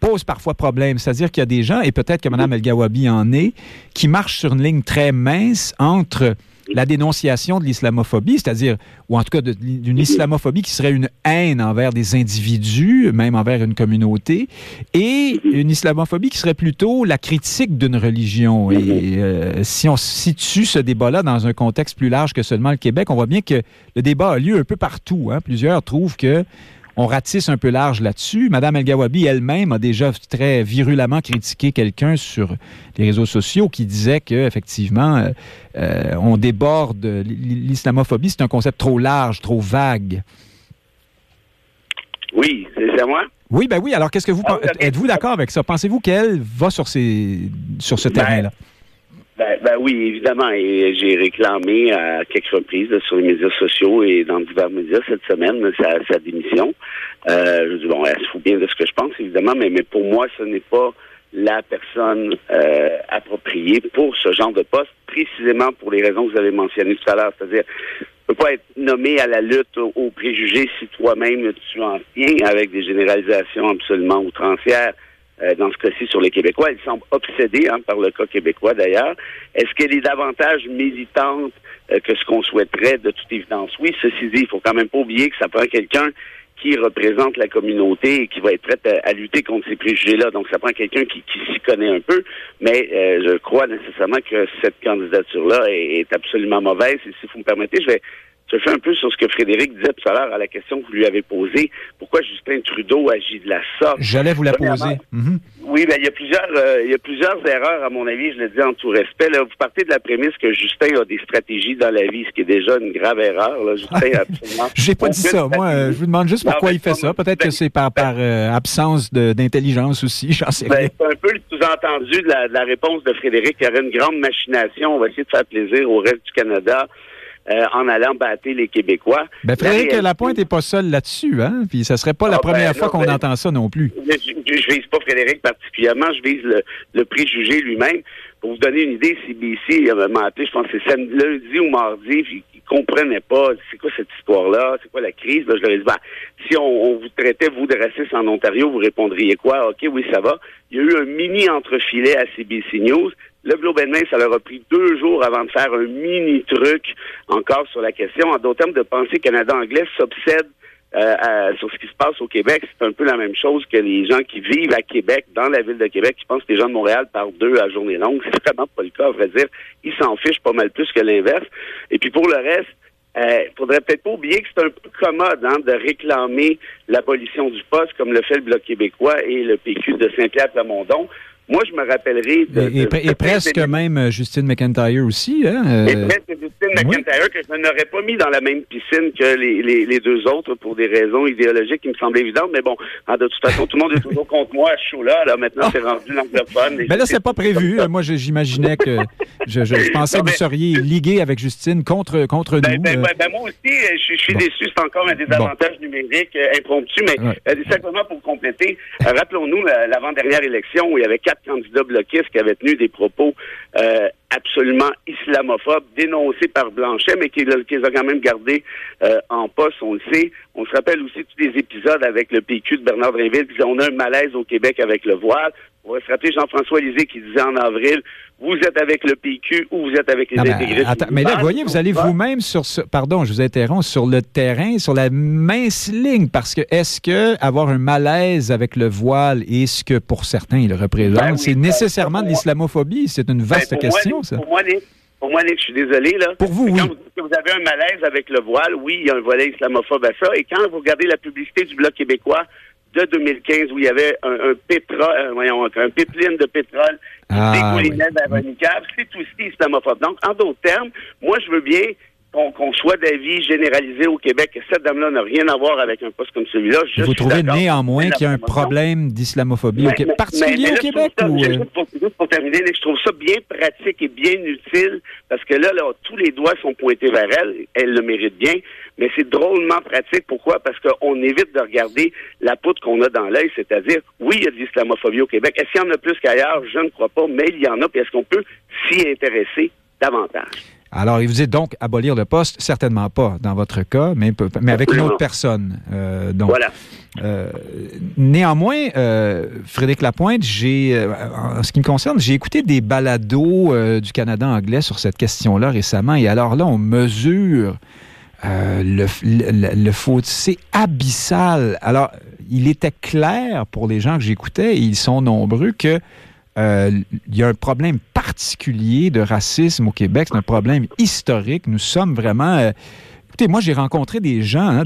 pose parfois problème. C'est-à-dire qu'il y a des gens, et peut-être que Mme El Gawabi en est, qui marchent sur une ligne très mince entre la dénonciation de l'islamophobie, c'est-à-dire, ou en tout cas d'une islamophobie qui serait une haine envers des individus, même envers une communauté, et une islamophobie qui serait plutôt la critique d'une religion. Et euh, si on situe ce débat-là dans un contexte plus large que seulement le Québec, on voit bien que le débat a lieu un peu partout. Hein. Plusieurs trouvent que on ratisse un peu large là-dessus. Madame El Gawabi elle-même a déjà très virulemment critiqué quelqu'un sur les réseaux sociaux qui disait que effectivement euh, euh, on déborde l'islamophobie, c'est un concept trop large, trop vague. Oui, c'est à moi? Oui, ben oui. Alors, qu'est-ce que vous ah êtes-vous d'accord avec ça? Pensez-vous qu'elle va sur ces sur ce ben, terrain-là? Ben, ben, oui, évidemment. Et j'ai réclamé à quelques reprises sur les médias sociaux et dans divers médias cette semaine sa, démission. Euh, je dis bon, elle se fout bien de ce que je pense, évidemment, mais, mais pour moi, ce n'est pas la personne euh, appropriée pour ce genre de poste, précisément pour les raisons que vous avez mentionnées tout à l'heure. C'est-à-dire, ne pas être nommé à la lutte aux préjugés si toi-même tu en tiens avec des généralisations absolument outrancières. Euh, dans ce cas-ci sur les Québécois. Elle semble obsédée hein, par le cas québécois d'ailleurs. Est-ce qu'elle est davantage militante euh, que ce qu'on souhaiterait de toute évidence? Oui, ceci dit, il faut quand même pas oublier que ça prend quelqu'un qui représente la communauté et qui va être prêt à, lutter contre ces préjugés-là. Donc, ça prend quelqu'un qui, s'y connaît un peu, mais euh, je crois nécessairement que cette candidature-là est, est, absolument mauvaise. Et si vous me permettez, je vais je fais un peu sur ce que Frédéric disait tout à l'heure à la question que vous lui avez posée. Pourquoi Justin Trudeau agit de la sorte? J'allais vous la poser. Mhm. Oui, ben, il y a plusieurs, euh, il y a plusieurs erreurs, à mon avis, je le dis en tout respect. Là, vous partez de la prémisse que Justin a des stratégies dans la vie, ce qui est déjà une grave erreur. Là. Justin a absolument. (laughs) J'ai pas dit ça. Moi, euh, je vous demande juste pourquoi il fait ça. Peut-être que ben, c'est par, par ben, euh, absence d'intelligence aussi. (laughs) J'en sais rien. C'est un peu le sous-entendu de la, de la réponse de Frédéric. Il y aurait une grande machination. On va essayer de faire plaisir au reste du Canada. Euh, en allant battre les Québécois. Ben, Frédéric la Lapointe n'est pas seul là-dessus, hein? Puis ça serait pas la ah, ben, première fois qu'on ben, entend ça non plus. Je, je, vise pas Frédéric particulièrement, je vise le, préjugé lui-même. Pour vous donner une idée, CBC m'a appelé, je pense que c'est lundi ou mardi, puis il comprenait pas c'est quoi cette histoire-là, c'est quoi la crise? je leur ai dit, ben, si on, vous traitait, vous, de raciste en Ontario, vous répondriez quoi? OK, oui, ça va. Il y a eu un mini entrefilet à CBC News. Le Globe and Mail, ça leur a pris deux jours avant de faire un mini truc encore sur la question. En d'autres termes, de penser Canada anglais s'obsède euh, sur ce qui se passe au Québec, c'est un peu la même chose que les gens qui vivent à Québec, dans la ville de Québec, qui pensent que les gens de Montréal parlent d'eux à journée longue. C'est vraiment pas le cas, à vrai dire. Ils s'en fichent pas mal plus que l'inverse. Et puis pour le reste, il euh, faudrait peut-être pas oublier que c'est un peu commode hein, de réclamer l'abolition du poste, comme le fait le Bloc québécois et le PQ de Saint-Pierre-Plamondon. Moi, je me rappellerai... et, presque même euh, Justine McIntyre aussi. Hein? Euh, et presque Justine McIntyre, que je n'aurais pas mis dans la même piscine que les, les, deux autres pour des raisons idéologiques qui me semblent évidentes. Mais bon, de toute façon, tout le monde est toujours contre moi à show-là. Là, maintenant, c'est rendu l'anglophone. Mais là, c'est pas prévu. Moi, j'imaginais que... Je, je, pensais que vous seriez ligué avec Justine contre, contre ben, nous. Ben, euh. ben, moi aussi, je, suis déçu. C'est encore un désavantage numérique Mais simplement pour compléter, rappelons-nous l'avant-dernière élection où il y avait quatre candidats bloquistes qui avaient tenu des propos euh, absolument islamophobes, dénoncés par Blanchet, mais qui, qui les a quand même gardés euh, en poste, on le sait. On se rappelle aussi tous les épisodes avec le PQ de Bernard Drinville, qui disait on a un malaise au Québec avec le voile. On va se rappeler Jean-François Lisée qui disait en avril vous êtes avec le PQ ou vous êtes avec les intégrés. Mais, là, vous voyez, vous allez vous-même sur ce, pardon, je vous interromps, sur le terrain, sur la mince ligne, parce que est-ce que avoir un malaise avec le voile et ce que pour certains il représente, ben c'est ben, nécessairement de l'islamophobie? C'est une vaste ben, question, ça. Pour moi, pour moi, je suis désolé, là. Pour vous, oui. Quand vous, avez un malaise avec le voile, oui, il y a un volet islamophobe à ça. Et quand vous regardez la publicité du Bloc québécois, de 2015 où il y avait un, un pétrole, euh, voyons, un pipeline de pétrole qui ah, dégoulinait oui. c'est aussi islamophobe. Donc, en d'autres termes, moi, je veux bien qu'on soit d'avis généralisé au Québec que cette dame-là n'a rien à voir avec un poste comme celui-là. Vous trouvez néanmoins qu'il y a un problème d'islamophobie au Québec, particulier au Québec? ou... juste, pour, terminer, je trouve ça bien pratique et bien utile parce que là, là, tous les doigts sont pointés vers elle. Elle le mérite bien, mais c'est drôlement pratique. Pourquoi? Parce qu'on évite de regarder la poutre qu'on a dans l'œil, c'est-à-dire, oui, il y a de l'islamophobie au Québec. Est-ce qu'il y en a plus qu'ailleurs? Je ne crois pas, mais il y en a, puis est-ce qu'on peut s'y intéresser davantage? Alors, il vous dit donc abolir le poste, certainement pas dans votre cas, mais, mais avec une autre personne. Euh, donc, voilà. Euh, néanmoins, euh, Frédéric Lapointe, j'ai, en ce qui me concerne, j'ai écouté des balados du Canada anglais sur cette question-là récemment, et alors là, on mesure le, le, abyssal. Alors, il était clair pour les gens que j'écoutais, et ils sont nombreux, que il y a un problème particulier de racisme au Québec. C'est un problème historique. Nous sommes vraiment... Moi, j'ai rencontré des gens hein,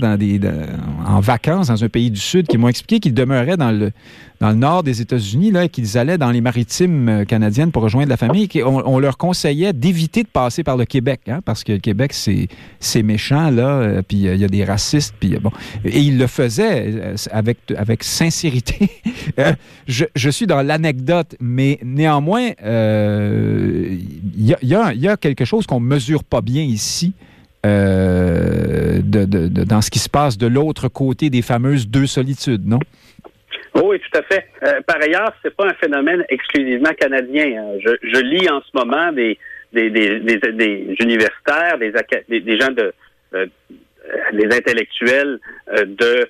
en vacances dans un pays du Sud qui m'ont expliqué qu'ils demeuraient dans le, dans le nord des États-Unis, là, qu'ils allaient dans les maritimes euh, canadiennes pour rejoindre la famille, et on, leur conseillait d'éviter de passer par le Québec, hein, parce que le Québec, c'est, méchant, là, euh, puis euh, il y a des racistes, puis bon. Et ils le faisaient avec, avec sincérité. (laughs) je, je, suis dans l'anecdote, mais néanmoins, il y, y, a, y, a, quelque chose qu'on mesure pas bien ici. De, de, dans ce qui se passe de l'autre côté des fameuses deux solitudes, non? Oui, tout à fait. Euh, par ailleurs, c'est pas un phénomène exclusivement canadien. Hein. Je, lis en ce moment des, universitaires, des, gens de euh, des intellectuels euh, de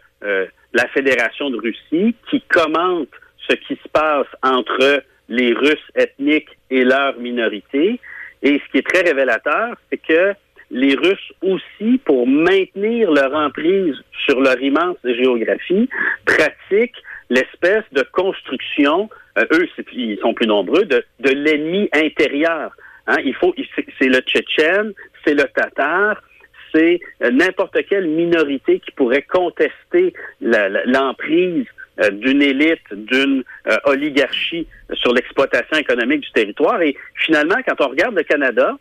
la Fédération de Russie qui commentent ce qui se passe entre les Russes ethniques et leurs minorités. Et ce qui est très révélateur, c'est que les Russes aussi, pour maintenir leur emprise sur leur immense géographie, pratiquent l'espèce de construction, euh, eux, ils sont plus nombreux, de, l'ennemi intérieur. Hein, il faut, c'est le Tchétchène, c'est le Tatar, c'est euh, n'importe quelle minorité qui pourrait contester l'emprise euh, d'une élite, d'une oligarchie sur l'exploitation économique du territoire. Et finalement, quand on regarde le Canada,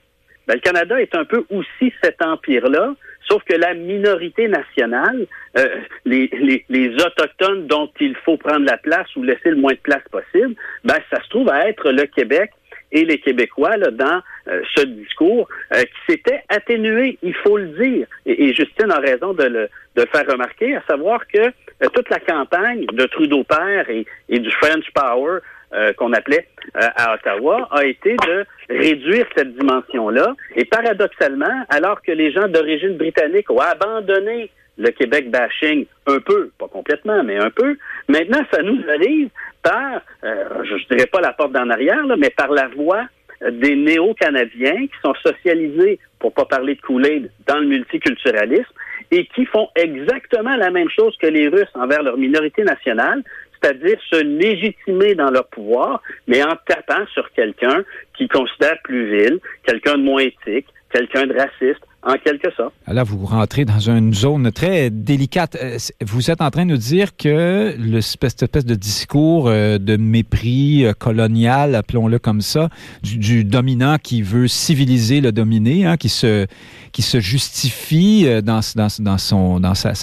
ben, le Canada est un peu aussi cet empire-là, sauf que la minorité nationale, euh, les, les, les, Autochtones dont il faut prendre la place ou laisser le moins de place possible, ben, ça se trouve à être le Québec et les Québécois là, dans euh, ce discours euh, qui s'était atténué, il faut le dire. Et, Justine a raison de le, de le faire remarquer, à savoir que toute la campagne de Trudeau père et, et du French Power euh, qu'on appelait euh, à Ottawa a été de réduire cette dimension-là. Et paradoxalement, alors que les gens d'origine britannique ont abandonné le Québec bashing un peu, pas complètement, mais un peu, maintenant, ça nous arrive par, euh, je ne dirais pas la porte d'en arrière, mais par la voie des néo-canadiens qui sont socialisés, pour pas parler de kool dans le multiculturalisme et qui font exactement la même chose que les Russes envers leur minorité nationale, c'est-à-dire se légitimer dans leur pouvoir, mais en tapant sur quelqu'un qui considère plus vil, quelqu'un de moins éthique, quelqu'un de raciste, en quelque sorte. Là, vous rentrez dans une zone très délicate. Euh, vous êtes en train de nous dire que le, espèce de discours euh, de mépris euh, colonial, appelons-le comme ça, du, dominant qui veut civiliser le dominé, hein, qui se qui se justifie dans, dans, dans son dans sa,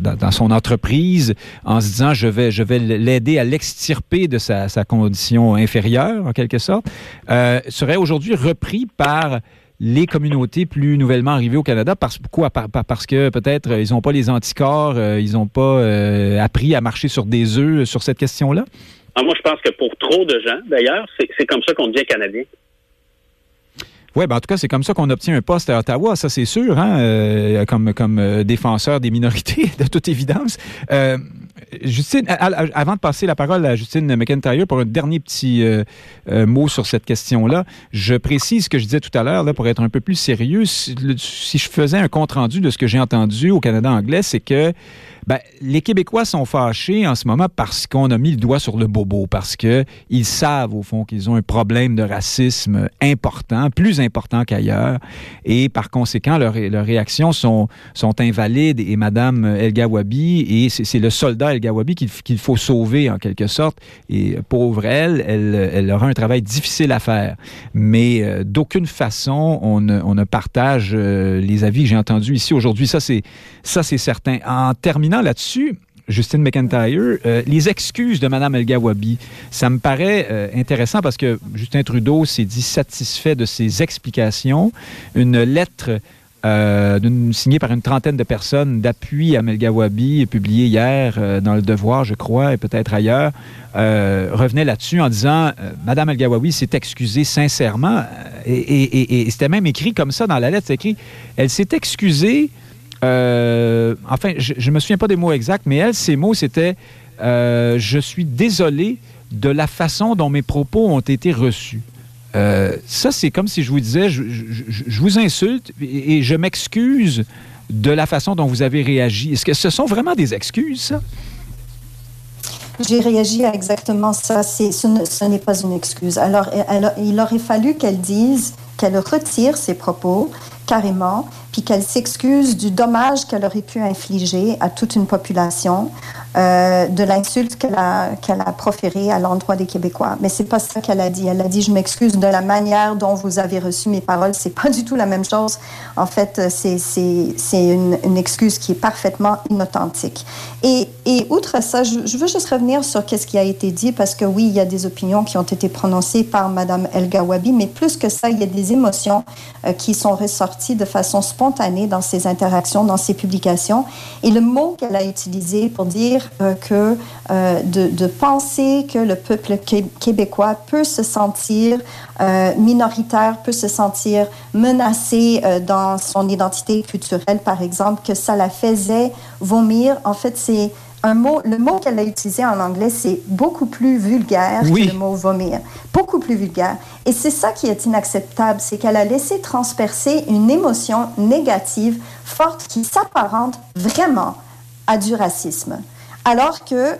dans, son entreprise en se disant je vais je vais l'aider à l'extirper de sa, sa, condition inférieure en quelque sorte, serait aujourd'hui repris par les communautés plus nouvellement arrivées au Canada. Parce, pourquoi? parce que peut-être euh, ils n'ont pas les anticorps, euh, ils n'ont pas euh, appris à marcher sur des œufs sur cette question-là? Ah, moi, je pense que pour trop de gens, d'ailleurs, c'est comme ça qu'on devient Canadien. Oui, ben en tout cas, c'est comme ça qu'on obtient un poste à Ottawa, ça c'est sûr, hein, comme, comme défenseur des minorités, (laughs) de toute évidence. Justine, avant de passer la parole à Justine McIntyre pour un dernier petit euh, euh, mot sur cette question-là, je précise ce que je disais tout à l'heure, pour être un peu plus sérieux. Si, je faisais un compte-rendu de ce que j'ai entendu au Canada anglais, c'est que Ben, les Québécois sont fâchés en ce moment parce qu'on a mis le doigt sur le bobo, parce qu'ils savent, au fond, qu'ils ont un problème de racisme important, plus important qu'ailleurs, et par conséquent, leurs, réactions sont, sont invalides, et Mme El Gawabi, et c'est, le soldat El Gawabi qu'il, faut sauver, en quelque sorte, et pauvre elle, elle, aura un travail difficile à faire. Mais euh, d'aucune façon, on ne, partage euh, les avis que j'ai entendus ici aujourd'hui. Ça, c'est certain. En terminant là-dessus, Justine McIntyre, euh, les excuses de Mme El Gawabi, ça me paraît euh, intéressant parce que Justin Trudeau s'est dit satisfait de ses explications. Une lettre euh, signée par une trentaine de personnes d'appui à Melgawabi, publiée hier dans Le Devoir, je crois, et peut-être ailleurs, revenait là-dessus en disant Madame El s'est excusée sincèrement. Et, et c'était même écrit comme ça dans la lettre, c'est écrit Elle s'est excusée euh, enfin, je ne me souviens pas des mots exacts, mais elle, ses mots, c'était euh, Je suis désolé de la façon dont mes propos ont été reçus. Euh, ça, c'est comme si je vous disais, je, vous insulte et, je m'excuse de la façon dont vous avez réagi. Est-ce que ce sont vraiment des excuses, ça? J'ai réagi à exactement ça. Ce n'est pas une excuse. Alors, il aurait fallu qu'elle dise qu'elle retire ses propos carrément puis qu'elle s'excuse du dommage qu'elle aurait pu infliger à toute une population, euh, de l'insulte qu'elle a, qu'elle a proférée à l'endroit des Québécois. Mais c'est pas ça qu'elle a dit. Elle a dit, je m'excuse de la manière dont vous avez reçu mes paroles. C'est pas du tout la même chose. En fait, c'est, c'est, c'est une, excuse qui est parfaitement inauthentique. Et, et outre ça, je, veux juste revenir sur qu'est-ce qui a été dit, parce que oui, il y a des opinions qui ont été prononcées par Madame El Gawabi, mais plus que ça, il y a des émotions euh, qui sont ressorties de façon spontanée dans ses interactions, dans ses publications. Et le mot qu'elle a utilisé pour dire euh, que euh, de, penser que le peuple québécois peut se sentir euh, minoritaire, peut se sentir menacé dans son identité culturelle, par exemple, que ça la faisait vomir. En fait, c'est un mot, le mot qu'elle a utilisé en anglais, c'est beaucoup plus vulgaire que le mot vomir. Beaucoup plus vulgaire. Et c'est ça qui est inacceptable, c'est qu'elle a laissé transpercer une émotion négative forte qui s'apparente vraiment à du racisme. Alors que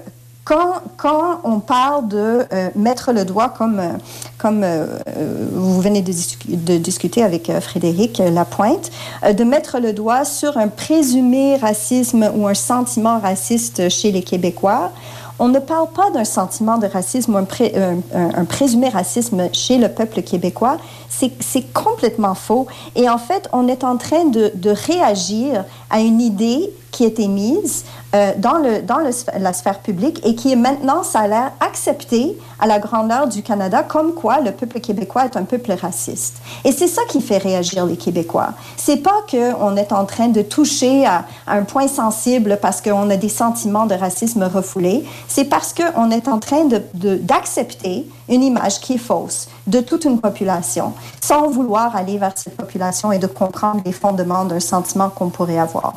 quand, on parle de euh, mettre le doigt, comme, euh, euh, vous venez de, discuter avec Frédéric Lapointe, de mettre le doigt sur un présumé racisme ou un sentiment raciste chez les Québécois, on ne parle pas d'un sentiment de racisme ou un, présumé racisme chez le peuple québécois. C'est complètement faux. Et en fait, on est en train de réagir à une idée qui est émise euh, dans, le, dans le, la sphère publique et qui est maintenant, ça a l'air accepté à la grandeur du Canada, comme quoi le peuple québécois est un peuple raciste. Et c'est ça qui fait réagir les Québécois. C'est pas qu'on est en train de toucher à, un point sensible parce qu'on a des sentiments de racisme refoulés. C'est parce qu'on est en train d'accepter de, une image qui est fausse de toute une population, sans vouloir aller vers cette population et de comprendre les fondements d'un sentiment qu'on pourrait avoir.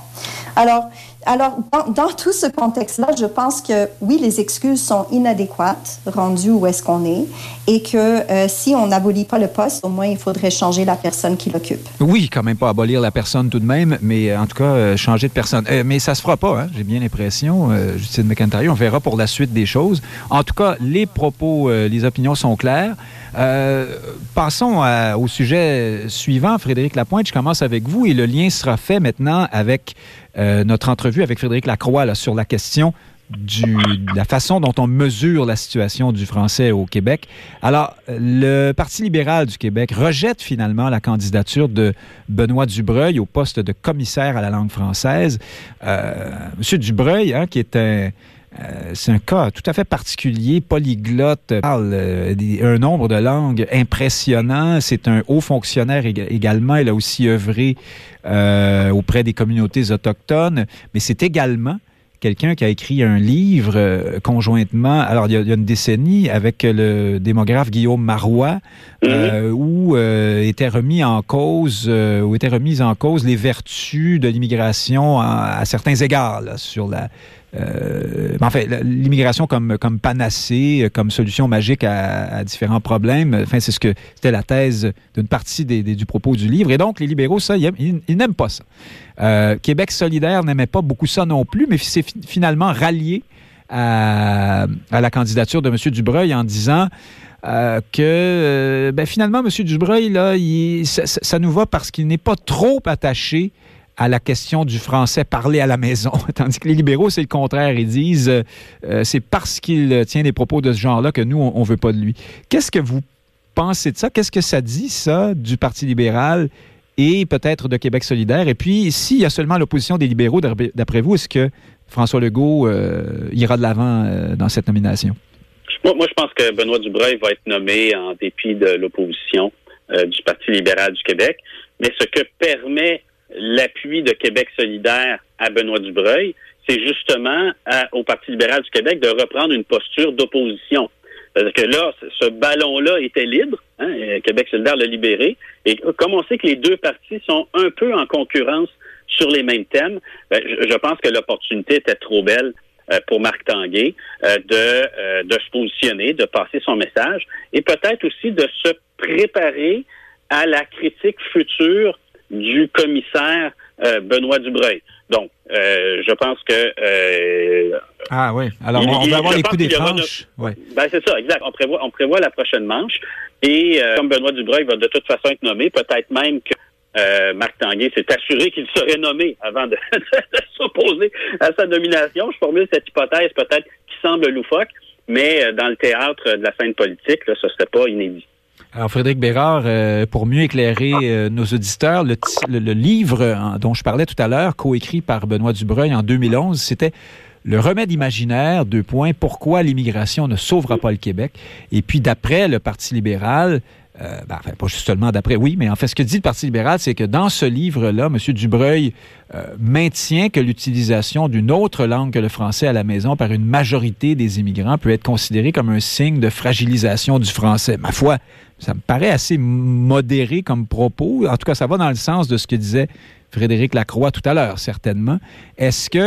Alors, alors, dans, tout ce contexte-là, je pense que oui, les excuses sont inadéquates, rendues où est-ce qu'on est, et que euh, si on n'abolit pas le poste, au moins il faudrait changer la personne qui l'occupe. Oui, quand même pas abolir la personne tout de même, mais euh, en tout cas, euh, changer de personne. mais ça se fera pas, hein, j'ai bien l'impression, Justine McIntyre. On verra pour la suite des choses. En tout cas, les propos, les opinions sont claires. Passons au sujet suivant, Frédéric Lapointe. Je commence avec vous et le lien sera fait maintenant avec euh, notre entrevue avec Frédéric Lacroix sur la question de la façon dont on mesure la situation du français au Québec. Alors, le Parti libéral du Québec rejette finalement la candidature de Benoît Dubreuil au poste de commissaire à la langue française. Euh, Monsieur Dubreuil, hein, qui est un... Euh, c'est un cas tout à fait particulier, polyglotte, parle euh, un nombre de langues impressionnant. C'est un haut fonctionnaire également. Il a aussi œuvré euh, auprès des communautés autochtones, mais c'est également quelqu'un qui a écrit un livre euh, conjointement, alors il y, a, une décennie, avec le démographe Guillaume Marois, mhm. euh, où était remis en cause, où étaient remises en cause les vertus de l'immigration à, certains égards sur la euh, en fait, l'immigration comme, panacée, comme solution magique à, différents problèmes. Enfin, c'est ce que c'était la thèse d'une partie du propos du livre. Et donc, les libéraux, ça, ils, n'aiment pas ça. Euh, Québec solidaire n'aimait pas beaucoup ça non plus, mais c'est finalement rallié à, la candidature de M. Dubreuil en disant euh, que ben, finalement, M. Dubreuil, là, ça, nous va parce qu'il n'est pas trop attaché à la question du français parlé à la maison. (laughs) Tandis que les libéraux, c'est le contraire. Ils disent euh, euh, c'est parce qu'il tient des propos de ce genre-là que nous, on ne veut pas de lui. Qu'est-ce que vous pensez de ça? Qu'est-ce que ça dit, ça, du Parti libéral et peut-être de Québec solidaire? Et puis, s'il y a seulement l'opposition des libéraux, d'après vous, est-ce que François Legault euh, ira de l'avant dans cette nomination? Moi, moi, je pense que Benoît Dubreuil va être nommé en dépit de l'opposition du Parti libéral du Québec. Mais ce que permet l'appui de Québec solidaire à Benoît Dubreuil, c'est justement au Parti libéral du Québec de reprendre une posture d'opposition. C'est-à-dire que là, ce ballon-là était libre, hein, Québec solidaire l'a libéré, et comme on sait que les deux partis sont un peu en concurrence sur les mêmes thèmes, ben, je, pense que l'opportunité était trop belle euh, pour Marc Tanguay euh, de, euh, de se positionner, de passer son message, et peut-être aussi de se préparer à la critique future du commissaire euh, Benoît Dubreuil. Donc, euh, je pense que... Euh, ah oui. Alors, on, va avoir les coups des tranches. Ben, c'est ça, exact. On prévoit, on prévoit la prochaine manche. Et comme Benoît Dubreuil va de toute façon être nommé, peut-être même que Marc Tanguay s'est assuré qu'il serait nommé avant (laughs) de, s'opposer à sa nomination. Je formule cette hypothèse peut-être qui semble loufoque, mais dans le théâtre de la scène politique, là, ce serait pas inédit. Alors, Frédéric Bérard, euh, pour mieux éclairer euh, nos auditeurs, le, livre dont je parlais tout à l'heure, coécrit par Benoît Dubreuil en 2011, c'était le remède imaginaire, deux points, pourquoi l'immigration ne sauvera pas le Québec. Et puis, d'après le Parti libéral, euh, ben, enfin, pas seulement d'après, oui, mais en fait, ce que dit le Parti libéral, c'est que dans ce livre-là, M. Dubreuil maintient que l'utilisation d'une autre langue que le français à la maison par une majorité des immigrants peut être considérée comme un signe de fragilisation du français. Ma foi, ça me paraît assez modéré comme propos. En tout cas, ça va dans le sens de ce que disait Frédéric Lacroix tout à l'heure, certainement. Est-ce que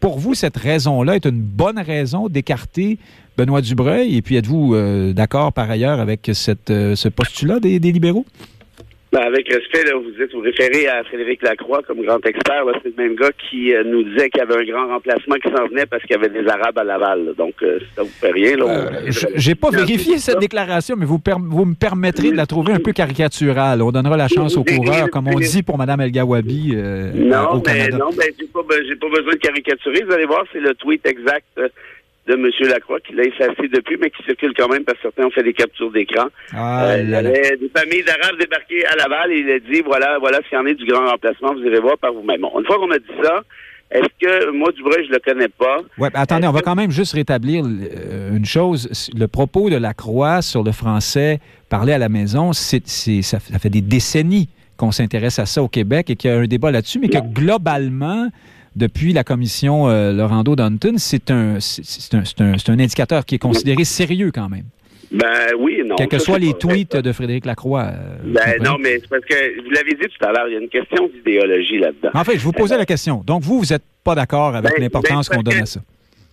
pour vous, cette raison-là est une bonne raison d'écarter Benoît Dubreuil? Et puis, êtes-vous euh, d'accord par ailleurs avec euh, ce postulat des libéraux? Ben, avec respect, là, vous êtes vous référez à Frédéric Lacroix comme grand expert. C'est le même gars qui euh, nous disait qu'il y avait un grand remplacement qui s'en venait parce qu'il y avait des Arabes à Laval. Donc, euh, ça vous fait rien. Là, euh, J'ai pas vérifié cette déclaration, mais vous, vous me permettrez de la trouver un peu caricaturale. On donnera la chance aux coureurs, comme on dit pour Mme El Gawabi non, au Canada. non, ben, j'ai pas, pas besoin de caricaturer. Vous allez voir, c'est le tweet exact de M. Lacroix, qui l'a effacé depuis, mais qui circule quand même parce que certains ont fait des captures d'écran. Ah, euh, il y avait des familles d'Arabes débarquées à Laval et il a dit voilà, voilà ce qu'il y en est du grand remplacement, vous irez voir par vous-même. une fois qu'on a dit ça, est-ce que moi, Dubreuil, je le connais pas? Oui, attendez, on va quand même juste rétablir euh, une chose. Le propos de Lacroix sur le français parlé à la maison, c'est, ça fait des décennies qu'on s'intéresse à ça au Québec et qu'il y a un débat là-dessus, mais que globalement, depuis la commission euh, Laurando Dunton, c'est un, c'est un, un, un, indicateur qui est considéré sérieux quand même. Ben oui, non. Quels que soient les tweets de Frédéric Lacroix. Euh, ben non, mais c'est parce que vous l'avez dit tout à l'heure, il y a une question d'idéologie là-dedans. En fait, je vous posais la question. Donc vous, vous n'êtes pas d'accord avec ben, l'importance ben, qu'on donne à ça?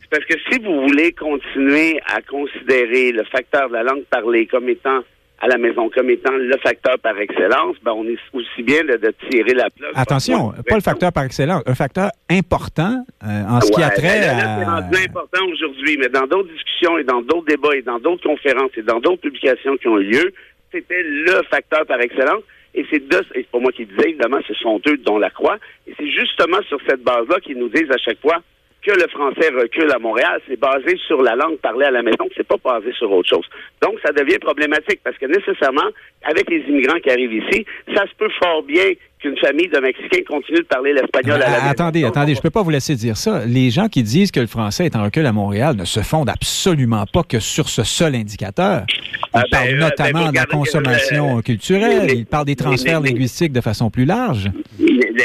C'est parce que si vous voulez continuer à considérer le facteur de la langue parlée comme étant à la maison comme étant le facteur par excellence, ben on est aussi bien de, tirer la plug. Attention, pas le facteur par excellence, un facteur important euh, en ce qui a trait ben à... C'est important aujourd'hui, mais dans d'autres discussions et dans d'autres débats et dans d'autres conférences et dans d'autres publications qui ont eu lieu, c'était le facteur par excellence. Et c'est de, et c'est pas moi qui disais, évidemment, ce sont eux dont la croix. Et c'est justement sur cette base-là qu'ils nous disent à chaque fois, que le français recule à Montréal, c'est basé sur la langue parlée à la maison, c'est pas basé sur autre chose. Donc, ça devient problématique parce que nécessairement, avec les immigrants qui arrivent ici, ça se peut fort bien qu'une famille de Mexicains continue de parler l'espagnol à la maison. Attendez, attendez, je peux pas vous laisser dire ça. Les gens qui disent que le français est en recul à Montréal ne se fondent absolument pas que sur ce seul indicateur. Ils ah, ben, parlent euh, notamment ben, de la consommation culturelle, ils parlent des transferts linguistiques de façon plus large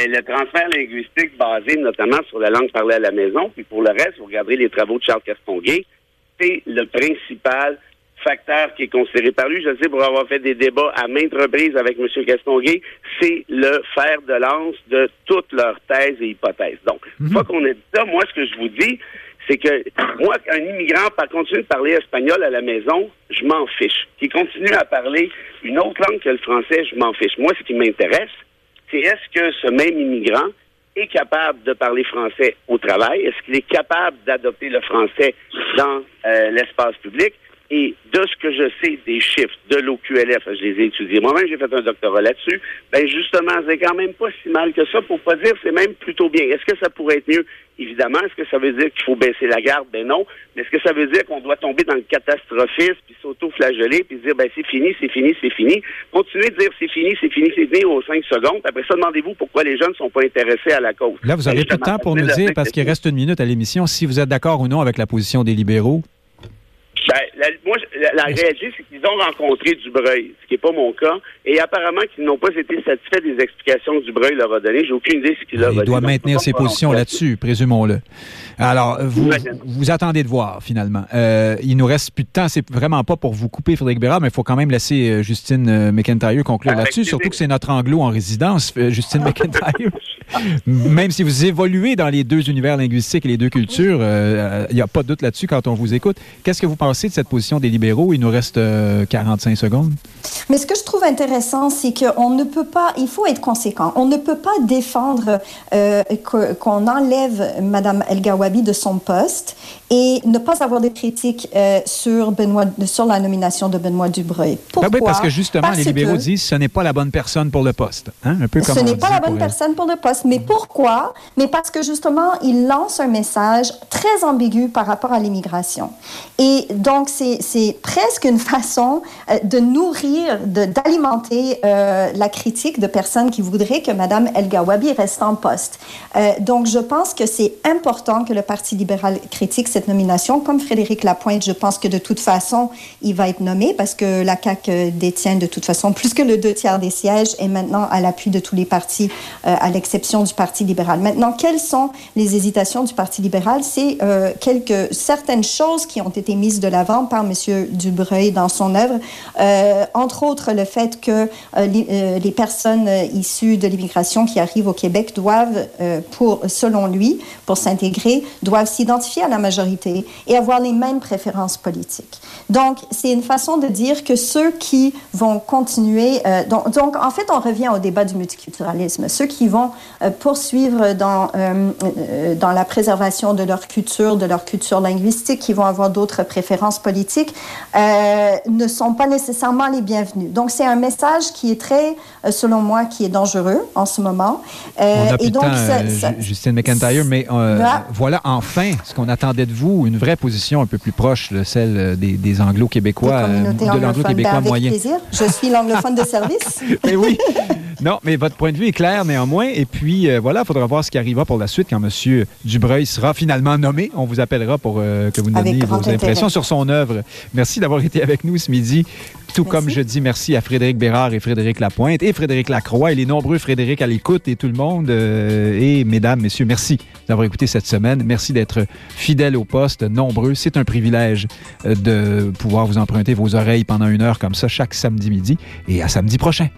le, transfert linguistique basé notamment sur la langue parlée à la maison, puis pour le reste, vous regarderez les travaux de Charles Castonguay, c'est le principal facteur qui est considéré par lui, je sais pour avoir fait des débats à maintes reprises avec M. Castonguay, c'est le fer de lance de toutes leurs thèses et hypothèses. Donc, une fois qu'on dit ça, moi, ce que je vous dis, c'est que moi, un immigrant par continue de parler espagnol à la maison, je m'en fiche. Qui continue à parler une autre langue que le français, je m'en fiche. Moi, ce qui m'intéresse, c'est est-ce que ce même immigrant est capable de parler français au travail? Est-ce qu'il est capable d'adopter le français dans euh, l'espace public? Et de ce que je sais des chiffres de l'OQLF, je les ai étudiés. Moi-même, j'ai fait un doctorat là-dessus. Ben justement, c'est quand même pas si mal que ça, pour pas dire c'est même plutôt bien. Est-ce que ça pourrait être mieux? Évidemment. Est-ce que ça veut dire qu'il faut baisser la garde? Ben non. Mais est-ce que ça veut dire qu'on doit tomber dans le catastrophisme, puis s'auto-flageller, puis dire ben c'est fini, c'est fini, c'est fini? Continuez de dire c'est fini, c'est fini, c'est fini aux cinq secondes. Après ça, demandez-vous pourquoi les jeunes ne sont pas intéressés à la cause. Là, vous avez tout le temps pour nous dire, parce qu'il reste une minute à l'émission, si vous êtes d'accord ou non avec la position des libéraux. Ben, la, moi, la, la réalité, c'est qu'ils ont rencontré Dubreuil, ce qui n'est pas mon cas, et apparemment qu'ils n'ont pas été satisfaits des explications que Dubreuil leur a données. J'ai aucune idée ce qu'il leur a dit. Il doit maintenir ses positions là-dessus, présumons-le. Alors, vous, vous attendez de voir, finalement. Euh, il nous reste plus de temps. C'est vraiment pas pour vous couper, Frédéric Bérard, mais il faut quand même laisser euh, Justine euh, McIntyre conclure là-dessus, surtout que c'est notre anglo en résidence, euh, Justine McIntyre. (laughs) même si vous évoluez dans les deux univers linguistiques et les deux cultures, il n'y a pas de doute là-dessus quand on vous écoute. Qu'est-ce que vous pensez de cette position des libéraux? Il nous reste 45 secondes. Mais ce que je trouve intéressant, c'est qu'on ne peut pas, il faut être conséquent. On ne peut pas défendre euh, qu'on enlève Mme El De son poste et ne pas avoir de critiques euh, sur, Benoît, sur la nomination de Benoît Dubreuil. Pourquoi? Ben oui, parce que justement, parce les libéraux que disent que ce n'est pas la bonne personne pour le poste. Hein? Un peu comme ce n'est pas la bonne personne pour le poste. Mais pourquoi? Mais parce que justement, il lance un message très ambigu par rapport à l'immigration. Et donc, c'est presque une façon euh, de nourrir, d'alimenter euh, la critique de personnes qui voudraient que Mme El Gawabi reste en poste. Euh, donc, je pense que c'est important que le Parti libéral critique cette nomination. Comme Frédéric Lapointe, je pense que de toute façon, il va être nommé parce que la CAQ détient de toute façon plus que le deux tiers des sièges et maintenant à l'appui de tous les partis, euh, à l'exception du Parti libéral. Maintenant, quelles sont les hésitations du Parti libéral? C'est euh, quelques, certaines choses qui ont été mises de l'avant par M. Dubreuil dans son œuvre, euh, entre autres le fait que euh, les, euh, les, personnes issues de l'immigration qui arrivent au Québec doivent, pour, selon lui, pour s'intégrer, doivent s'identifier à la majorité et avoir les mêmes préférences politiques. Donc, c'est une façon de dire que ceux qui vont continuer, donc, donc, en fait, on revient au débat du multiculturalisme. Ceux qui vont poursuivre dans, dans la préservation de leur culture, de leur culture linguistique, qui vont avoir d'autres préférences politiques, euh, ne sont pas nécessairement les bienvenus. Donc, c'est un message qui est très, euh, selon moi, qui est dangereux en ce moment. Euh, On a et donc, temps, ça, ça, Justine McIntyre, mais voilà. voilà. Enfin ce qu'on attendait de vous, une vraie position un peu plus proche, de celle des, des anglo-québécois, de l'anglo-québécois ben, moyen. Plaisir. Je suis l'anglophone de service. mais (laughs) oui. Non, mais votre point de vue est clair néanmoins. Et puis, euh, voilà, il faudra voir ce qui arrivera pour la suite quand M. Dubreuil sera finalement nommé. On vous appellera pour euh, que vous nous donniez vos impressions sur son œuvre. Merci d'avoir été avec nous ce midi. Tout merci. comme je dis merci à Frédéric Bérard et Frédéric Lapointe et Frédéric Lacroix et les nombreux Frédéric à l'écoute et tout le monde. Euh, et mesdames, messieurs, merci d'avoir écouté cette semaine. Merci d'être fidèles au poste, nombreux. C'est un privilège euh, de pouvoir vous emprunter vos oreilles pendant une heure comme ça chaque samedi midi. Et à samedi prochain.